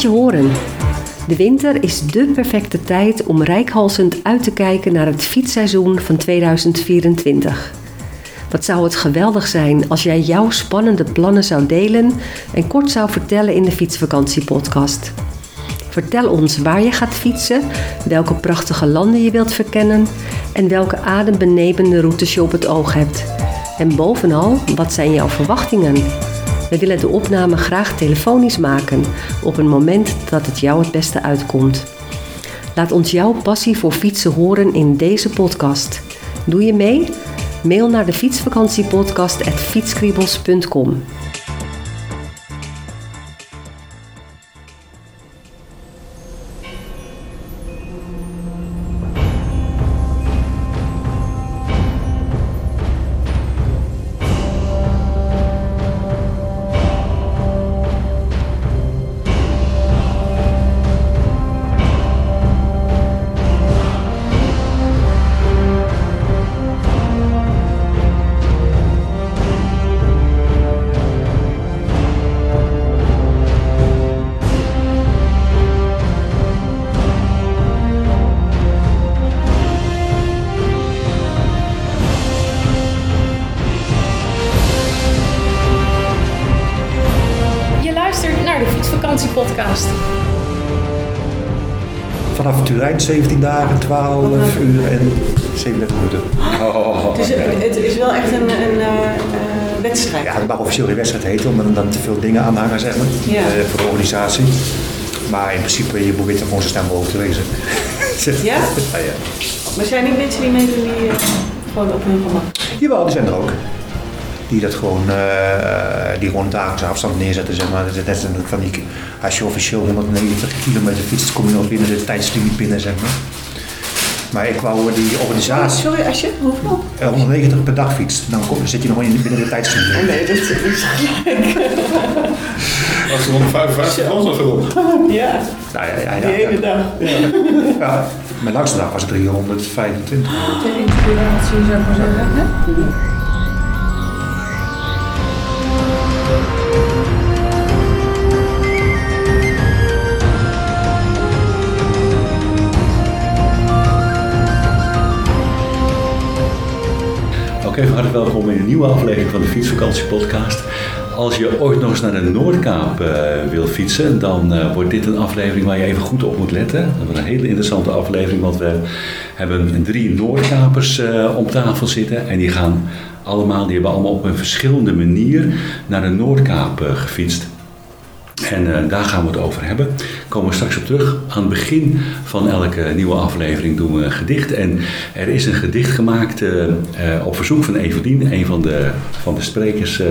Je horen. De winter is dé perfecte tijd om rijkhalsend uit te kijken naar het fietsseizoen van 2024. Wat zou het geweldig zijn als jij jouw spannende plannen zou delen en kort zou vertellen in de Fietsvakantiepodcast. Vertel ons waar je gaat fietsen, welke prachtige landen je wilt verkennen en welke adembenemende routes je op het oog hebt. En bovenal, wat zijn jouw verwachtingen? We willen de opname graag telefonisch maken op een moment dat het jou het beste uitkomt. Laat ons jouw passie voor fietsen horen in deze podcast. Doe je mee? Mail naar de fietsvakantiepodcast.fietskriebels.com. Vanaf Turijn 17 dagen, 12 uur en 37 minuten. Oh, Dus het, het is wel echt een, een eh, eh, wedstrijd. Ja, het mag officieel geen wedstrijd heten, omdat er dan te veel dingen aan hangen, zeg maar, Ja. eh, voor de organisatie. Maar in principe, je probeert er gewoon zo snel mogelijk te wezen. Ja? ja, ja. Maar zijn die mensen die meedoen die gewoon op hun gemak? Jawel, die zijn er ook. Die dat gewoon, eh, die gewoon dagelijkse afstand neerzetten, zeg maar. Dat is net een van die, als je officieel 190 kilometer fietst, kom je nog binnen de tijdslimiet binnen, zeg maar. Maar ik wou die organisatie, sorry, Asje, hoeveel? eh, 190 per dag fietst, dan, kom, dan zit je nog in, binnen de tijdslimiet. Oh nee, dat is Als er 155 was, was erop. Ja, Nou ja, ja, ja, de hele ja. dag. Ja, mijn langste dag was 325. De inspiratie zou ik maar zeggen. Hè? Oké, van harte welkom in een nieuwe aflevering van de Fietsvakantiepodcast. Als je ooit nog eens naar de Noordkaap eh, wil fietsen, dan eh, wordt dit een aflevering waar je even goed op moet letten. Dat wordt een hele interessante aflevering, want we hebben drie Noordkapers eh om tafel zitten. En die gaan allemaal, die hebben allemaal op een verschillende manier naar de Noordkaap gefietst. En eh, daar gaan we het over hebben. Komen we straks op terug. Aan het begin van elke nieuwe aflevering doen we een gedicht. En er is een gedicht gemaakt eh, eh, op verzoek van Evelien, een van de, van de sprekers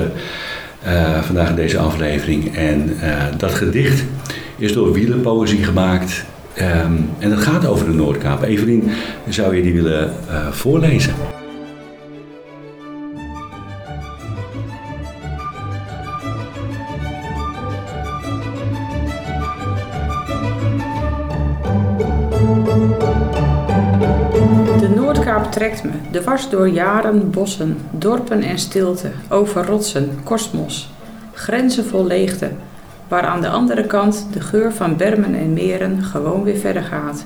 vandaag in deze aflevering. En dat gedicht is door wielerpoëzie gemaakt. Ehm, en dat gaat over de Noordkaap. Evelien, zou je die willen voorlezen? De trekt me, dwars door jaren, bossen, dorpen en stilte, over rotsen, kosmos, grenzen vol leegte, waar aan de andere kant de geur van bermen en meren gewoon weer verder gaat.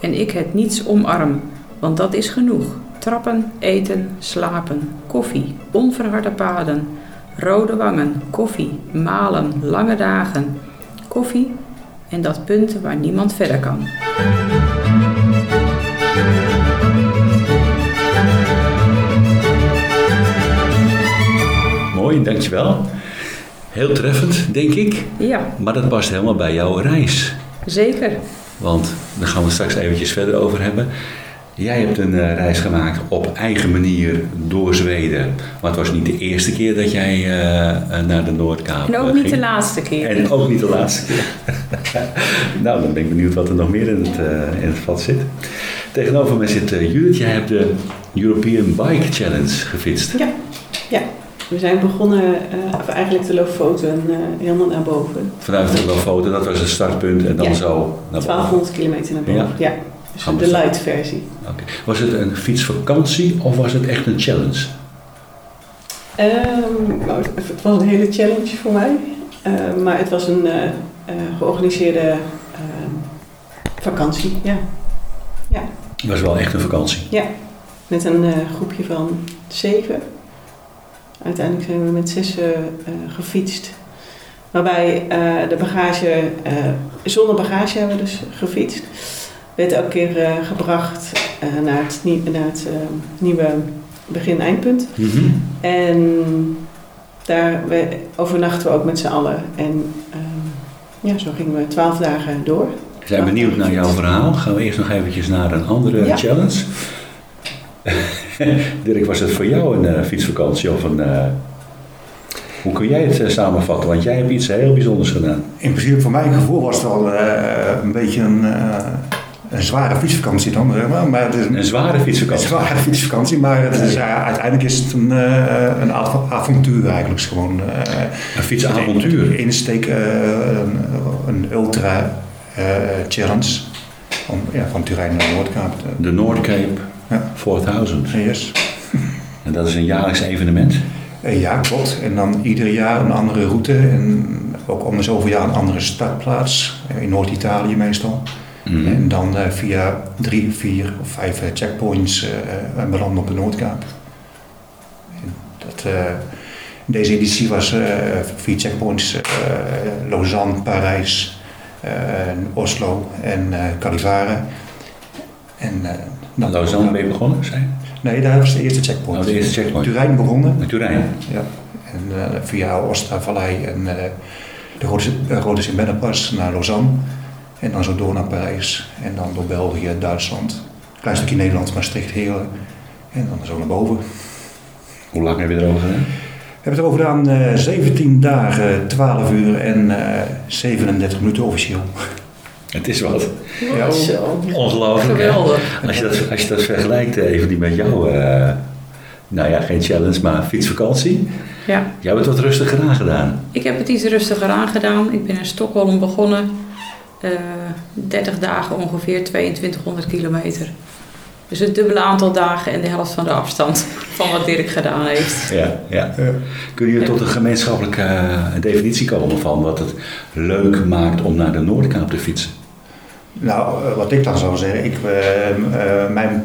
En ik het niets omarm, want dat is genoeg. Trappen, eten, slapen, koffie, onverharde paden, rode wangen, koffie, malen, lange dagen, koffie en dat punt waar niemand verder kan. Mooi, dankjewel. Heel treffend, denk ik. Ja, Maar dat past helemaal bij jouw reis. zeker. Want daar gaan we straks eventjes verder over hebben. Jij hebt een eh, reis gemaakt op eigen manier door Zweden. Maar het was niet de eerste keer dat jij eh, eh, naar de Noordkaap En ook niet ging. de laatste keer. En ook niet de laatste keer. nou, dan ben ik benieuwd wat er nog meer in het, eh, in het vat zit. Tegenover mij zit Judith. Jij hebt de European Bike Challenge gefietst. Ja, ja. We zijn begonnen, eh, of eigenlijk de Lofoten, eh helemaal naar boven. Vanuit de foto, dat was het startpunt. En dan Ja. zo naar boven. 1200 kilometer naar boven. Ja. Dus de light versie. Was het een fietsvakantie of was het echt een challenge? Ehm, nou, het, was een hele challenge voor mij. Eh, maar het was een, eh, georganiseerde eh, vakantie. Ja. Het was wel echt een vakantie. Met een groepje van zeven. Uiteindelijk zijn we met zes eh, gefietst. Waarbij eh, de bagage, eh, zonder bagage hebben we dus gefietst. Werd elke keer gebracht naar het, naar het nieuwe begin-eindpunt. Mhm. En daar we, overnachten we ook met z'n allen. En ehm, ja, zo gingen we twaalf dagen door. We zijn benieuwd naar jouw verhaal. Gaan we eerst nog eventjes naar een andere Ja. challenge. Dirk, was het voor jou een eh, fietsvakantie of een... eh, hoe kun jij het eh, samenvatten? Want jij hebt iets heel bijzonders gedaan. In principe, voor mijn gevoel was het wel een beetje een, een zware fietsvakantie dan, zeg maar. maar het is een, Een zware een fietsvakantie. zware fietsvakantie, maar het is, uiteindelijk is het een, een av- avontuur eigenlijk. Gewoon Een fietsavontuur. insteek, een, een ultra challenge van, ja, van Turijn naar Noordkaap. De Noordcape Ja. 4000. Yes. En dat is een jaarlijks evenement. Eh, Ja, klopt. En dan ieder jaar een andere route. En ook om de zoveel jaar een andere startplaats. Eh, In Noord-Italië meestal. Mhm. En dan eh, via drie, vier of vijf checkpoints en belanden op de Noordkaap. En dat, deze editie was eh, vier checkpoints. Lausanne, Parijs, Oslo en Calivare. En, eh, dan- Lausanne ben je begonnen, zei je? Nee, daar was de eerste checkpoint. Oh, de eerste checkpoint. Turijn begonnen. Met Turijn. Ja. En eh, via Ostra-Vallei en eh, de Rode, Rode Sint-Bennenpas naar Lausanne. En dan zo door naar Parijs. En dan door België, Duitsland. Klein stukje Nederland, Maastricht, Heerlen. En dan zo naar boven. Hoe lang heb je erover gedaan? We hebben het erover gedaan eh 17 dagen, 12 uur en eh 37 minuten officieel. Het is wat. Ja. Ongelooflijk. hè? Geweldig. Als je dat, als je dat vergelijkt eh, even die met jouw, eh, nou ja, geen challenge, maar fietsvakantie. Ja, Jij hebt het wat rustiger aangedaan. ik heb het iets rustiger aangedaan. Ik ben in Stockholm begonnen. Eh 30 dagen ongeveer 2200 kilometer. Dus het dubbele aantal dagen en de helft van de afstand van wat Dirk gedaan heeft. Ja, ja. Ja. Kun je Ja. tot een gemeenschappelijke definitie komen van wat het leuk maakt om naar de Noordkaap te fietsen? Nou, eh, wat ik dan zou zeggen, ik, eh, eh, mijn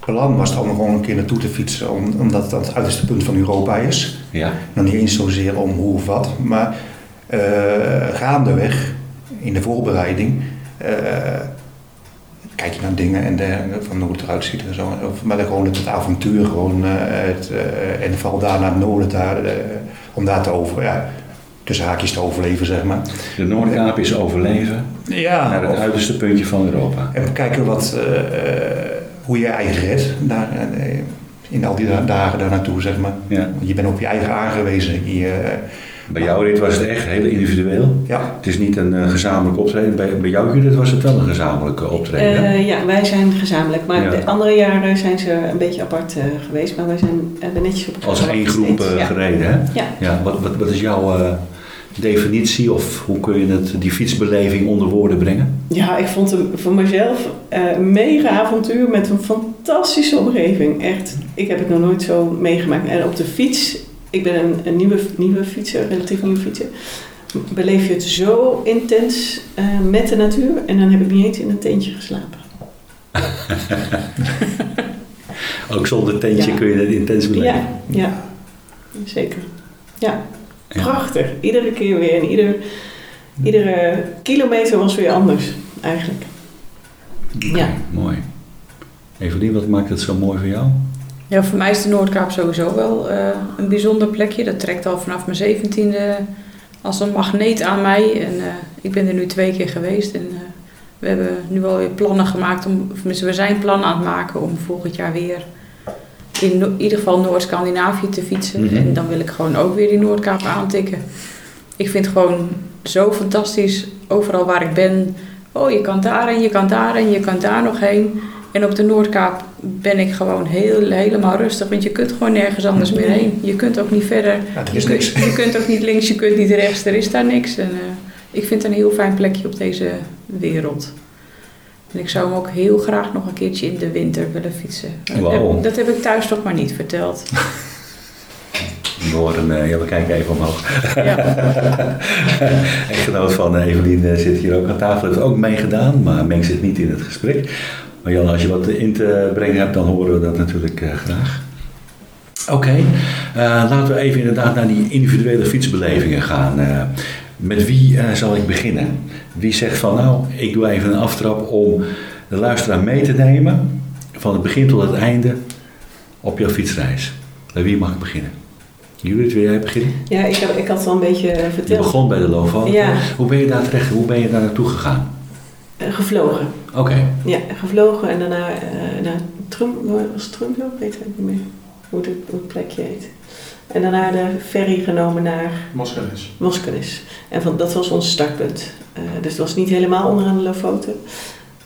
plan was dan om gewoon een keer naartoe te fietsen, om, omdat dat het uiterste punt van Europa is. Ja, Nog niet eens zozeer om hoe of wat, maar eh, gaandeweg in de voorbereiding kijk je naar dingen en van hoe het eruit ziet en zo. Of, maar dan gewoon het, het avontuur, gewoon, het, en vooral daar naar het noorden, daar, om daar te over, ja, tussen haakjes te overleven, zeg maar. de Noordkaap is overleven Ja, naar het of- uiterste puntje van Europa. en kijken wat, eh, eh, hoe je je eigen redt daar, eh, in al die da- dagen daar naartoe, zeg maar. Ja. Want je bent op je eigen aangewezen. Je, Bij jouw rit was het echt heel individueel. ja, Het is niet een eh, gezamenlijk optreden. Bij, bij jouw rit was het wel een gezamenlijke optreden. Eh, ja, wij zijn gezamenlijk. Maar Ja. de andere jaren zijn ze een beetje apart geweest. Maar wij zijn hebben netjes op elkaar Als één groep ja. gereden, hè? Ja. Ja, wat, wat, wat is jouw eh, definitie of hoe kun je het, die fietsbeleving onder woorden brengen? ja, ik vond hem voor mezelf eh, een mega avontuur met een fantastische omgeving. Echt, ik heb het nog nooit zo meegemaakt. En op de fiets, ik ben een, een nieuwe, nieuwe fietser, relatief nieuwe fietser. Beleef je het zo intens eh, met de natuur en dan heb ik niet eens in een tentje geslapen. Ook zonder tentje Ja. kun je het intens beleven. Ja, ja, zeker. Ja. Prachtig. Iedere keer weer. En ieder, iedere kilometer was weer anders, eigenlijk. Ja. Mooi. Evelien, wat maakt het zo mooi voor jou? Ja, voor mij is de Noordkaap sowieso wel eh, een bijzonder plekje. Dat trekt al vanaf mijn zeventiende als een magneet aan mij. En eh, ik ben er nu twee keer geweest. En eh, we hebben nu alweer plannen gemaakt. Om, of we zijn plannen aan het maken om volgend jaar weer in No- ieder geval Noord-Scandinavië te fietsen. Mhm. En dan wil ik gewoon ook weer die Noordkaap aantikken. Ik vind het gewoon zo fantastisch. Overal waar ik ben. Oh, je kan daarheen, je kan daarheen, je kan daar nog heen. En op de Noordkaap ben ik gewoon heel, helemaal rustig. Want je kunt gewoon nergens anders meer heen. Je kunt ook niet verder. ja, er Je is kunt, niks. je kunt ook niet links, je kunt niet rechts. Er is daar niks. En, eh, ik vind het een heel fijn plekje op deze wereld. En ik zou hem ook heel graag nog een keertje in de winter willen fietsen. Heb- Dat heb ik thuis toch maar niet verteld. We horen, eh, ja, we kijken even omhoog. Ja. Echtgenoot van eh, Evelien eh, zit hier ook aan tafel. Heeft ook meegedaan, maar mengt zich niet in het gesprek. Maar Jan, als je wat in te brengen hebt, dan horen we dat natuurlijk graag. Oké, laten we even inderdaad naar die individuele fietsbelevingen gaan. Met wie eh, zal ik beginnen? Wie zegt van nou, ik doe even een aftrap om de luisteraar mee te nemen van het begin tot het einde op jouw fietsreis? Bij wie mag ik beginnen? Judith, wil jij beginnen? ja, ik, heb, ik had al een beetje Je verteld. begon bij de Lovo. Ja. Hoe ben je daar terecht? Hoe ben je daar naartoe gegaan? Eh, gevlogen. Oké, Ja, gevlogen en daarna eh, naar Trum, was het Trumlo? Ik weet het niet meer hoe het, hoe het plekje heet. En daarna de ferry genomen naar Moskenis. Moskenis. En van, dat was ons startpunt. Eh, dus het was niet helemaal onderaan de Lofoten.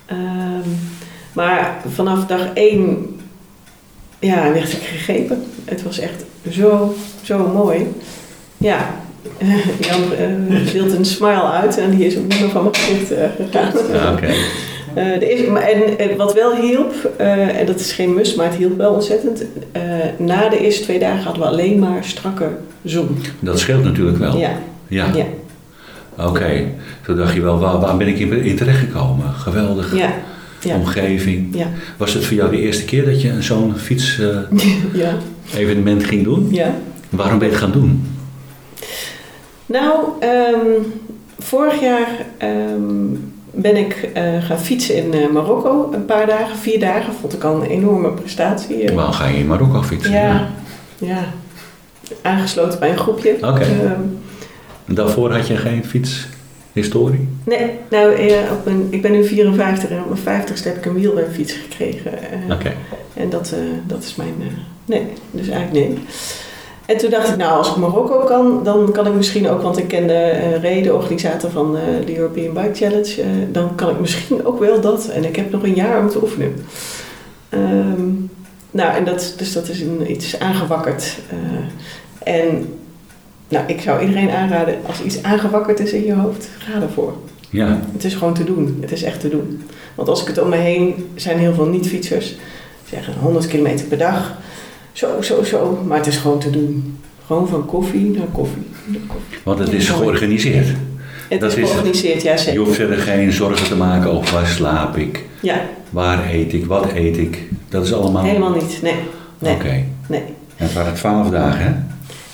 Ehm, maar vanaf dag één ja, werd ik gegrepen. Het was echt zo, zo mooi. Ja, Jan uh, deelt een smile uit en die is nummer van mijn gezicht eh, gegaan. Ja, oké. Eh, er en, en wat wel hielp, eh, en dat is geen must, maar het hielp wel ontzettend. eh, na de eerste twee dagen hadden we alleen maar strakke zon. Dat scheelt natuurlijk wel. Ja, Ja. ja, Oké, toen dacht je wel, waar, waar ben ik in, in terechtgekomen? Geweldig. ja, ja, Omgeving. ja, Was het voor jou de eerste keer dat je zo'n fietsevenement ja, ging doen? ja. Waarom ben je het gaan doen? Nou, ehm, vorig jaar ehm, ben ik eh, gaan fietsen in eh, Marokko. Een paar dagen, vier dagen. Vond ik al een enorme prestatie. Eh, Waarom ga je in Marokko fietsen? ja, ja. Aangesloten bij een groepje. Oké. En daarvoor had je geen fietshistorie? Nee, nou, eh, op mijn, ik ben nu 54 en op mijn 50ste heb ik een wielrenfiets gekregen. eh, Oké. En dat, eh, dat is mijn. eh, nee, dus eigenlijk nee. En toen dacht ik, nou, als ik Marokko kan, dan kan ik misschien ook, want ik ken de eh Ray, de organisator van eh, de European Bike Challenge, eh, dan kan ik misschien ook wel dat. En ik heb nog een jaar om te oefenen. Ehm, nou, en dat, dus dat is een, iets aangewakkerd. Eh, en nou, ik zou iedereen aanraden, als iets aangewakkerd is in je hoofd, ga ervoor. Ja, Het is gewoon te doen. Het is echt te doen. Want als ik het om me heen, zijn heel veel niet-fietsers. Zeggen 100 kilometer per dag. Zo, zo, zo. Maar het is gewoon te doen. Gewoon van koffie naar koffie. naar koffie. want het is georganiseerd. Het Dat is georganiseerd, ja Je zeker. hoeft verder geen zorgen te maken over waar slaap ik, Ja, waar eet ik, wat eet ik. Dat is allemaal... helemaal niet. Nee. Nee. Oké. nee. En het waren twaalf dagen, hè?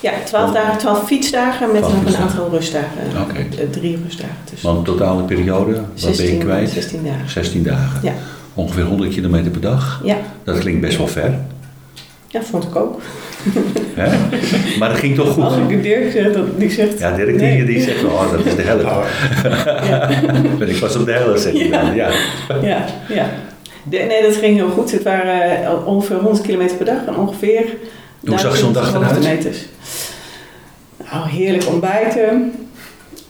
Ja, 12 dagen, 12 fietsdagen met 12 nog een aantal rustdagen. Oké. Eh, Drie rustdagen tussen. Want de totale periode, wat ben je 16, kwijt? 16 dagen. 16 dagen. Ja. Ongeveer 100 kilometer per dag. Ja, Dat klinkt best wel ver. Ja, vond ik ook. Hè? Maar dat ging toch goed? Als ik de Dirk zeg, dat, die zegt... Ja, Dirk die, Nee. die zegt, oh, dat is de helft. Ja. Ben ik pas op de helft, zeg je Ja. dan. Ja. Ja, ja. De- nee, dat ging heel goed. Het waren eh, ongeveer 100 kilometer per dag en ongeveer. Hoe zag zo'n dag eruit? Nou, heerlijk ontbijten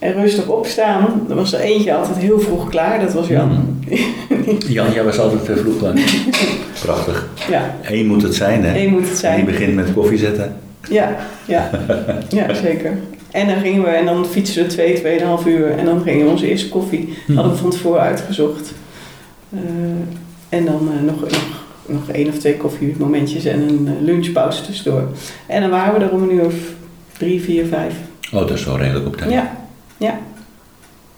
en rustig opstaan. Er was er eentje altijd heel vroeg klaar, dat was Jan. Mm. Jan, jij was altijd te vroeg klaar. Prachtig. Ja, Eén moet het zijn, hè? één moet het En zijn. die begint met koffie zetten. Ja, ja, ja, zeker. En dan gingen we en dan fietsen we twee, tweeënhalf uur en dan gingen we onze eerste koffie. Hm. Hadden we van tevoren uitgezocht. Eh, en dan eh, nog, nog, nog één of twee koffiemomentjes en een eh, lunchpauze tussendoor. En dan waren we er om een uur of drie, vier, vijf. Oh, dat is wel redelijk op tijd. Ja, ja.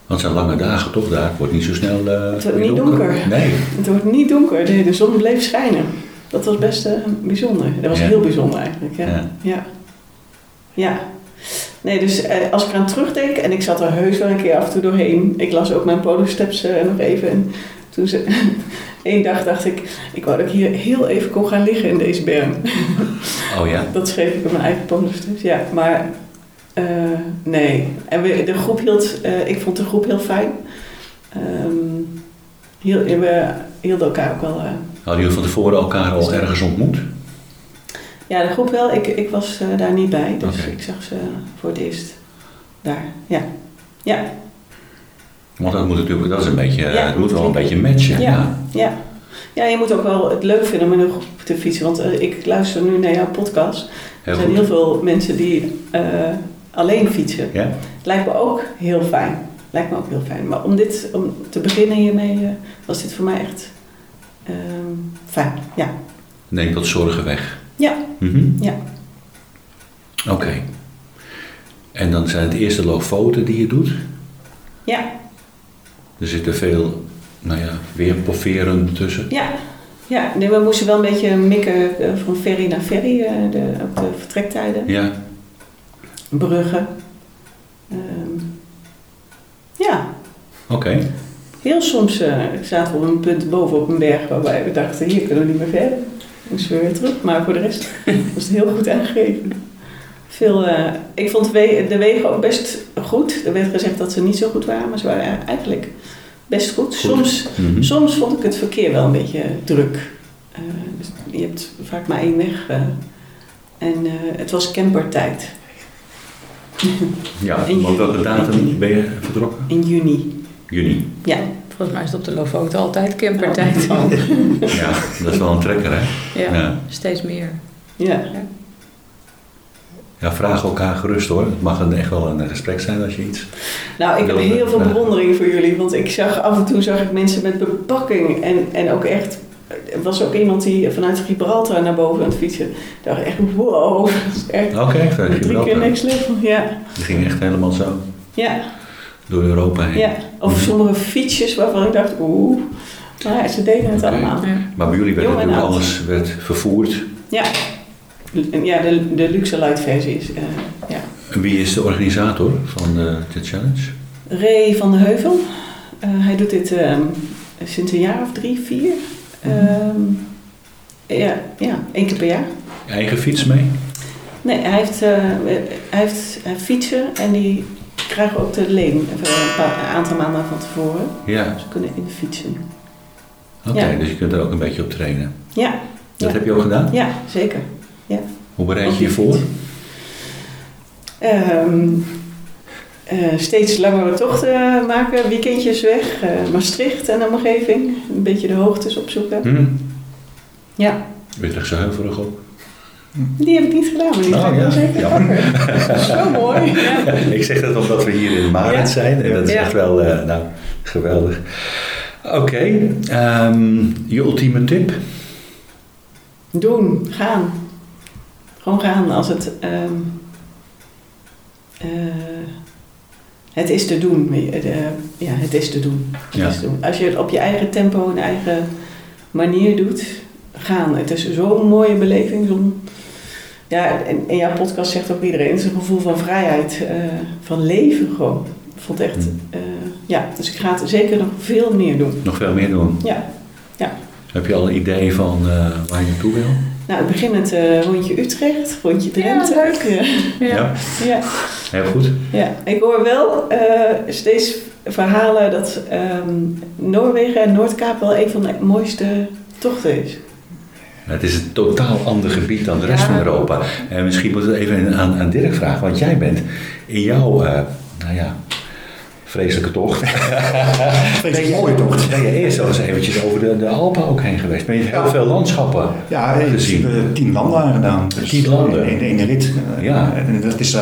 Want zijn lange dagen toch daar. Het wordt niet zo snel eh, Het wordt niet donker. Nee. Het wordt niet donker, de, de zon bleef schijnen. Dat was best eh, bijzonder. Dat was Ja. heel bijzonder eigenlijk. Ja. Ja. Ja. ja. Nee, dus eh, als ik eraan terugdenk, en ik zat er heus wel een keer af en toe doorheen. Ik las ook mijn polosteps nog even. En toen ze, één dag dacht ik, ik wou dat ik hier heel even kon gaan liggen in deze berm. Oh ja. Dat schreef ik op mijn eigen polosteps. Ja, maar eh, nee. En we, de groep hield, eh, ik vond de groep heel fijn. Ehm, heel, we hielden elkaar ook wel... eh, Hadden jullie van tevoren elkaar al ergens ontmoet? Ja, de groep wel. Ik, ik was daar niet bij, dus ik zag ze voor het eerst daar. Ja. Ja. Want dat moet natuurlijk, dat is een beetje, Ja, het moet wel een beetje matchen. Ja. Ja. Ja. Ja, je moet ook wel het leuk vinden om met een groep te fietsen. Want ik luister nu naar jouw podcast. Er zijn goed. heel veel mensen die alleen fietsen. Ja? Lijkt me ook heel fijn. Lijkt me ook heel fijn. Maar om dit, om te beginnen hiermee, eh, was dit voor mij echt ehm, fijn. Ja. Neem dat zorgen weg. Ja. Mhm. Ja. Oké. En dan zijn het eerste lofoten die je doet. Ja, Er zitten veel, nou ja, weer pofferen tussen. ja. Ja, nee, we moesten wel een beetje mikken eh, van ferry naar ferry, eh, de, op de vertrektijden. Ja, Bruggen. Ehm, ja, oké. heel soms eh, zaten we op een punt boven op een berg waarbij we dachten, hier kunnen we niet meer verder. Moesten we weer terug, maar voor de rest was het heel goed aangegeven. Veel, eh, ik vond de wegen ook best goed. Er werd gezegd dat ze niet zo goed waren, maar ze waren eigenlijk best goed. Goed. Soms, Mhm. soms vond ik het verkeer wel een beetje druk. Eh, dus je hebt vaak maar één weg. en het was campertijd Ja, In maar op welke datum ben je vertrokken? in juni. Juni. Ja, Volgens mij is het op de Lofoten altijd campertijd. Oh. Ja, dat is wel een trekker, hè? Ja, Ja. steeds meer. ja. Ja, vraag elkaar gerust hoor. Het mag echt wel een gesprek zijn als je iets... Nou, ik heb heel veel vragen. bewondering voor jullie. Want ik zag af en toe zag ik mensen met bepakking. En, en ook echt. Er was ook iemand die vanuit Gibraltar naar boven aan het fietsen. Ik dacht echt, wow. Dat is echt Oké, okay, drie keer next level. Ja, Die ging echt helemaal zo ja, door Europa heen. ja. Of sommige fietsjes waarvan ik dacht, oeh. Maar ze deden het allemaal. Ja. Maar bij jullie werd Jong natuurlijk alles werd vervoerd. Ja. En Ja, de, de luxe light versie is. eh, ja. En wie is de organisator van de, de challenge? Ray van de Heuvel. Eh, hij doet dit ehm, sinds een jaar of drie, vier. Ehm, ja, ja, één keer per jaar. Je eigen fiets mee? Nee, hij heeft, eh, hij heeft hij fietsen en die krijgen ook de leen een, paar, een aantal maanden van tevoren. Ja, Ze kunnen in fietsen. oké. Ja. Dus je kunt er ook een beetje op trainen. Ja, Dat Ja. heb je ook gedaan? ja zeker. Hoe bereid je je voor? Ehm, eh, steeds langere tochten maken, weekendjes weg, eh, Maastricht en omgeving. Een beetje de hoogtes opzoeken. Hm? Ja, Utrechtse Heuvelrug ook. die heb ik niet gedaan, maar die Oh, ja. wel zeker Jammer. Zo mooi. Ja. Ik zeg dat omdat we hier in Marit Ja. zijn. En dat is Ja. echt wel eh, nou, geweldig. Oké, ehm, je ultieme tip? Doen, gaan. Gewoon gaan als het. ehm, eh, het is te doen. de- ja, het is te doen. Het Ja. is te doen. Als je het op je eigen tempo en eigen manier doet, gaan. Het is zo'n mooie beleving. Zo'n, ja, en, en jouw podcast zegt ook iedereen: het is een gevoel van vrijheid, eh, van leven gewoon. Ik vond echt. Mm. eh, ja, dus ik ga het zeker nog veel meer doen. Nog veel meer doen? Ja. Heb je al een idee van eh, waar je naartoe wil? Nou, ik begin met eh rondje Utrecht, rondje Drenthe. Ja, leuk. Ja. Ja. Ja. Heel goed. Ja, ik hoor wel eh, steeds verhalen dat ehm, Noorwegen en Noordkaap wel een van de mooiste tochten is. Het is een totaal ander gebied dan de rest Ja. van Europa. En misschien moeten we even aan, aan Dirk vragen, want jij bent in jouw, eh, nou ja, vreselijke tocht. Vreselijk mooie tocht. Ben je eerst wel eens eventjes over de, de Alpen ook heen geweest? Ben je heel Ja. veel landschappen Ja, gezien? tien landen aangedaan. Dus Tien landen? In, in de rit. Ja. En dat, is, dat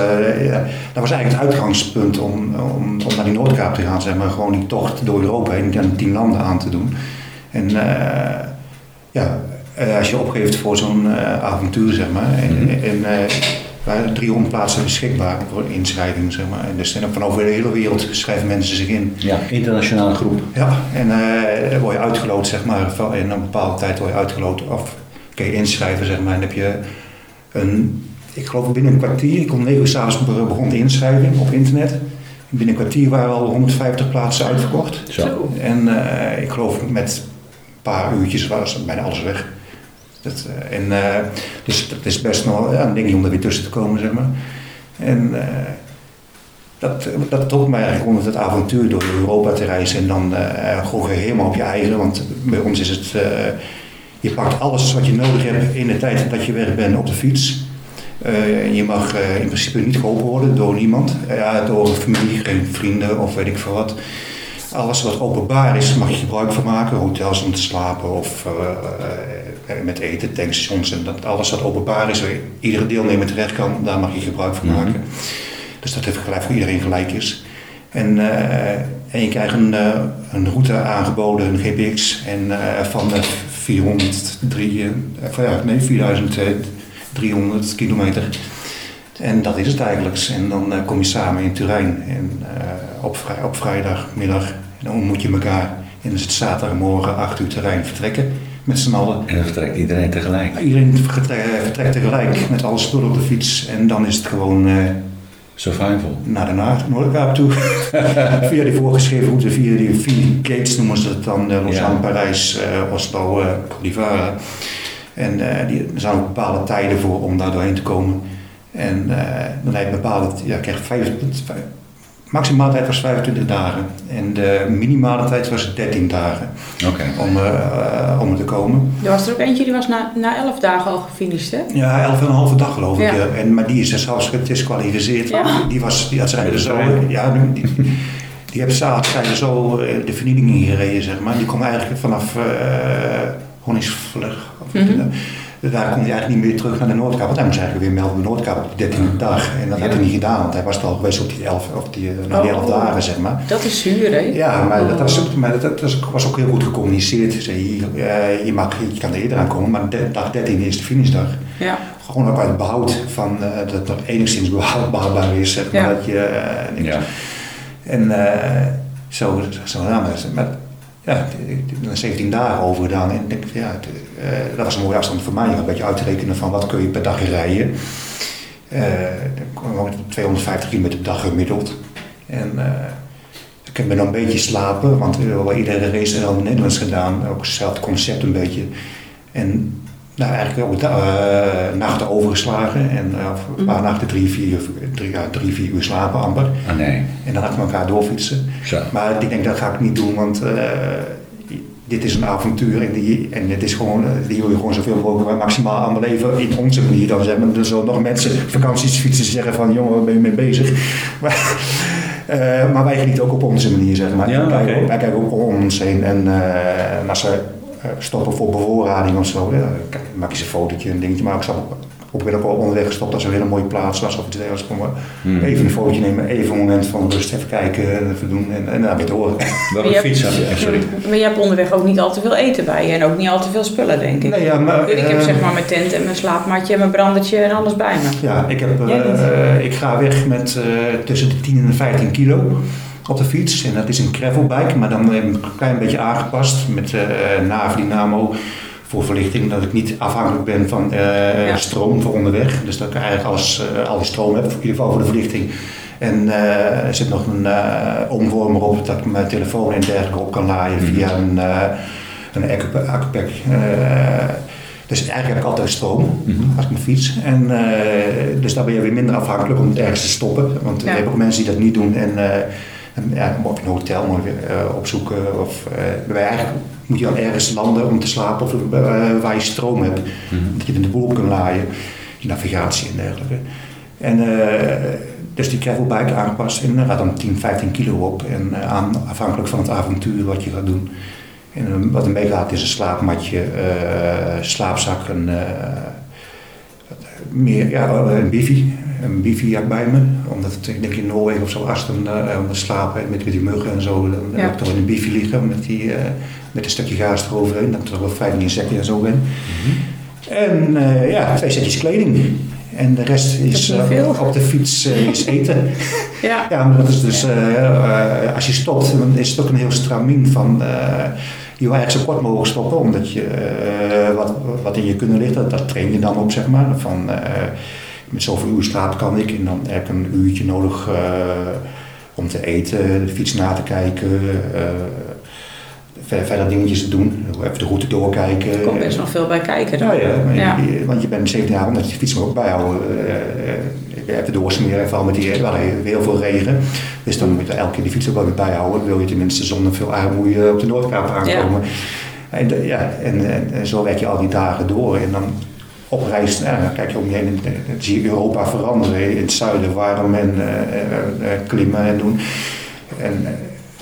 was eigenlijk het uitgangspunt om, om, om naar die Noordkaap te gaan. Zeg maar. Gewoon die tocht door Europa heen en tien landen aan te doen. En eh, ja, eh, als je opgeeft voor zo'n avontuur, zeg maar. En, Mhm. en waren 300 plaatsen beschikbaar voor inschrijving, zeg maar. En dus en van over de hele wereld schrijven mensen zich in. Ja, internationale groep. Ja, en eh, dan word je uitgeloot, zeg maar. In een bepaalde tijd word je uitgeloot. Of kun je inschrijven, zeg maar. En dan heb je een, ik geloof binnen een kwartier, ik om negen uur s'avonds begon de inschrijving op internet. Binnen een kwartier waren al 150 plaatsen uitverkocht. Zo. En eh, ik geloof met een paar uurtjes was bijna alles weg. Dat, eh, en, eh, dus dat is best wel een dingetje om er weer tussen te komen, zeg maar. En eh, dat, dat trok mij eigenlijk onder het avontuur door Europa te reizen en dan gewoon helemaal op je eigen. Want bij ons is het, je pakt alles wat je nodig hebt in de tijd dat je weg bent op de fiets. Je mag in principe niet geholpen worden door niemand. Ja, door familie, geen vrienden of weet ik veel wat. Alles wat openbaar is, mag je gebruik van maken. Hotels om te slapen of met eten, tankstations. En dat, alles wat openbaar is, waar iedere deelnemer terecht kan, daar mag je gebruik van Mhm. maken. Dus dat het gelijk voor iedereen gelijk is. En, eh, en je krijgt een, eh, een route aangeboden, een GPX, en, eh, van eh, 403, eh, van, ja, nee, 4300 kilometer. En dat is het eigenlijk. En dan eh, kom je samen in Turijn. En eh, op, vrij, op vrijdagmiddag dan ontmoet je elkaar. En dan is het zaterdagmorgen 8 uur terrein vertrekken met z'n allen. En dan vertrekt iedereen tegelijk. Iedereen vertrekt, vertrekt tegelijk met alle spullen op de fiets. En dan is het gewoon eh, Survival. naar de Noord- Noordkaap toe. via die voorgeschreven route, via die vier gates noemen ze het dan. Uh, Lausanne, Ja. Parijs, eh, Oslo, eh d'Ivoire. En eh, die, er zijn ook bepaalde tijden voor om daar doorheen te komen. En eh, dan heb je bepaalde, ja, krijg je vijf, vijf, maximaal tijd was 25 dagen. En de minimale tijd was 13 dagen Oké. om, eh, eh, om er te komen. Er was er ook eentje die was na, na elf dagen al gefinished, hè? Ja, elf en een halve dag geloof ik. Ja. En, maar die is er zelfs gedisqualificeerd. Ja. Die, was, die had zeiden zo, ja, die, die, die hebben zaterdag zeiden zo eh, de vernieling ingereden, zeg maar. Die kwam eigenlijk vanaf uh, Honningsvlug. Of, Mhm. eh, daar kon hij eigenlijk niet meer terug naar de Noordkaap. Want hij moest eigenlijk weer melden de Noordkaap op de 13e dag. En dat had hij niet gedaan, want hij was al geweest op die 11, of die, eh, die 11 Oh. dagen, zeg maar. Dat is zuur, hè? Ja, maar dat, was, Oh. ook- maar dat, dat was- ook heel goed gecommuniceerd. Ze zei, hier, eh, je, mag, je kan er eerder aankomen, maar de, dag 13 is de finishdag. Ja. Gewoon ook uit behoud van eh, dat het nog enigszins behoud- behoudbaar is, zeg maar. Ja. Dat je, niks- Ja. En eh, zo, zo gedaan. Maar, maar ja, er 17 dagen over gedaan. En ik denk, ja, eh, dat was een mooie afstand voor mij. Een beetje uit te rekenen van wat kun je per dag rijden. Eh dan kwam ik op 250 kilometer per dag gemiddeld. En eh, ik ben dan een beetje slapen, want we hebben wel iedere race al in Nederlands gedaan. Ook hetzelfde concept een beetje. En nou, eigenlijk ook da- eh, nachten overgeslagen. En eh, een paar nachten drie, vier, drie, ja, drie, vier uur slapen amper. Ah nee. En dan achter elkaar doorfietsen. Zo. Maar ik denk dat ga ik niet doen, want eh, dit is een avontuur en, die, en het is gewoon, die wil je gewoon zoveel mogelijk maximaal aan beleven in onze manier. Dan zeggen er zullen nog mensen vakanties fietsen zeggen van jongen, waar ben je mee bezig? Maar, maar wij genieten ook op onze manier, zeg maar. Ja, wij, kijken, ook- wij kijken ook om ons heen en, als ze stoppen voor bevoorrading of zo, ja, kijk, dan maak je ze een fotootje en dingetje. Maar ik ook, ben ook al onderweg gestopt als er een hele mooie plaats was of iets dergelijks. Kom maar Hmm. Even een fotootje nemen, even een moment van rust, even kijken en even doen en, en dan weer door. Welke Je fiets heb je? eh, Sorry. Maar je hebt onderweg ook niet al te veel eten bij je en ook niet al te veel spullen, denk ik. Nee, ja, maar, ik heb eh, zeg maar mijn tent en mijn slaapmatje en mijn brandertje en alles bij me. Ja, ik, heb, eh, eh, ik ga weg met eh, tussen de 10 en de 15 kilo op de fiets. En dat is een gravelbike, maar dan een klein beetje aangepast met eh Navi Dynamo voor verlichting. Dat ik niet afhankelijk ben van eh, Ja. stroom voor onderweg. Dus dat ik eigenlijk alles, eh, al die stroom heb, in ieder geval voor de verlichting. En eh, er zit nog een eh omvormer op dat ik mijn telefoon en dergelijke op kan laaien via een, eh een accu- accupack. Eh, dus eigenlijk heb ik altijd stroom Mhm. als ik mijn fiets. En, eh, dus daar ben je weer minder afhankelijk om het ergens te stoppen. Want Ja. er hebben ook mensen die dat niet doen. En, eh, en ja, op een hotel moet eh, opzoeken. Of, bij eigenlijk moet je dan ergens landen om te slapen of eh, waar je stroom hebt. Mhm. Dat je de boel op kan laaien. Je navigatie en dergelijke. En dus die gravelbike aangepast. En daar gaat dan 10, 15 kilo op. En aan, afhankelijk van het avontuur wat je gaat doen. En wat er meegaat is een slaapmatje, slaapzak, een, meer, ja, een bifi. Een bifi bij me. Omdat ik denk in Noorwegen of zo, als dan eh, om te slapen met, met die muggen en zo, dan Ja. heb ik toch in een bifi liggen met, die, eh, met een stukje gaas eroverheen. Dat ik er wel vijf insecten en zo ben. En eh, ja, twee setjes kleding. En de rest is eh, op de fiets eh, is eten. Ja. Ja, maar dat is dus, eh, eh, als je stopt, dan is het ook een heel stramien van, eh, je wil eigenlijk zo kort mogelijk stoppen, omdat je, eh, wat, wat in je kunnen ligt, dat, train je dan op, zeg maar. Van, eh, met zoveel uur slaap kan ik en dan heb ik een uurtje nodig eh, om te eten, de fiets na te kijken, verder, verder dingetjes te doen, even de route doorkijken. Er komt best nog veel bij kijken dan. Ja, ja, Ja. je- want je bent 17 jaar, omdat je de fiets moet ook bijhouden. eh, eh, even doorsmeren, vooral met die, hadden heel veel regen. Dus dan moet je elke keer die fiets ook wel weer bijhouden. Wil je tenminste zonder veel armoede op de Noordkaap aankomen. En, ja, en, en, en zo werk je al die dagen door. En dan op reis, ja, dan kijk je om je heen en dan zie je Europa veranderen. In het zuiden warm en eh, eh, eh, klimmen en doen. En eh,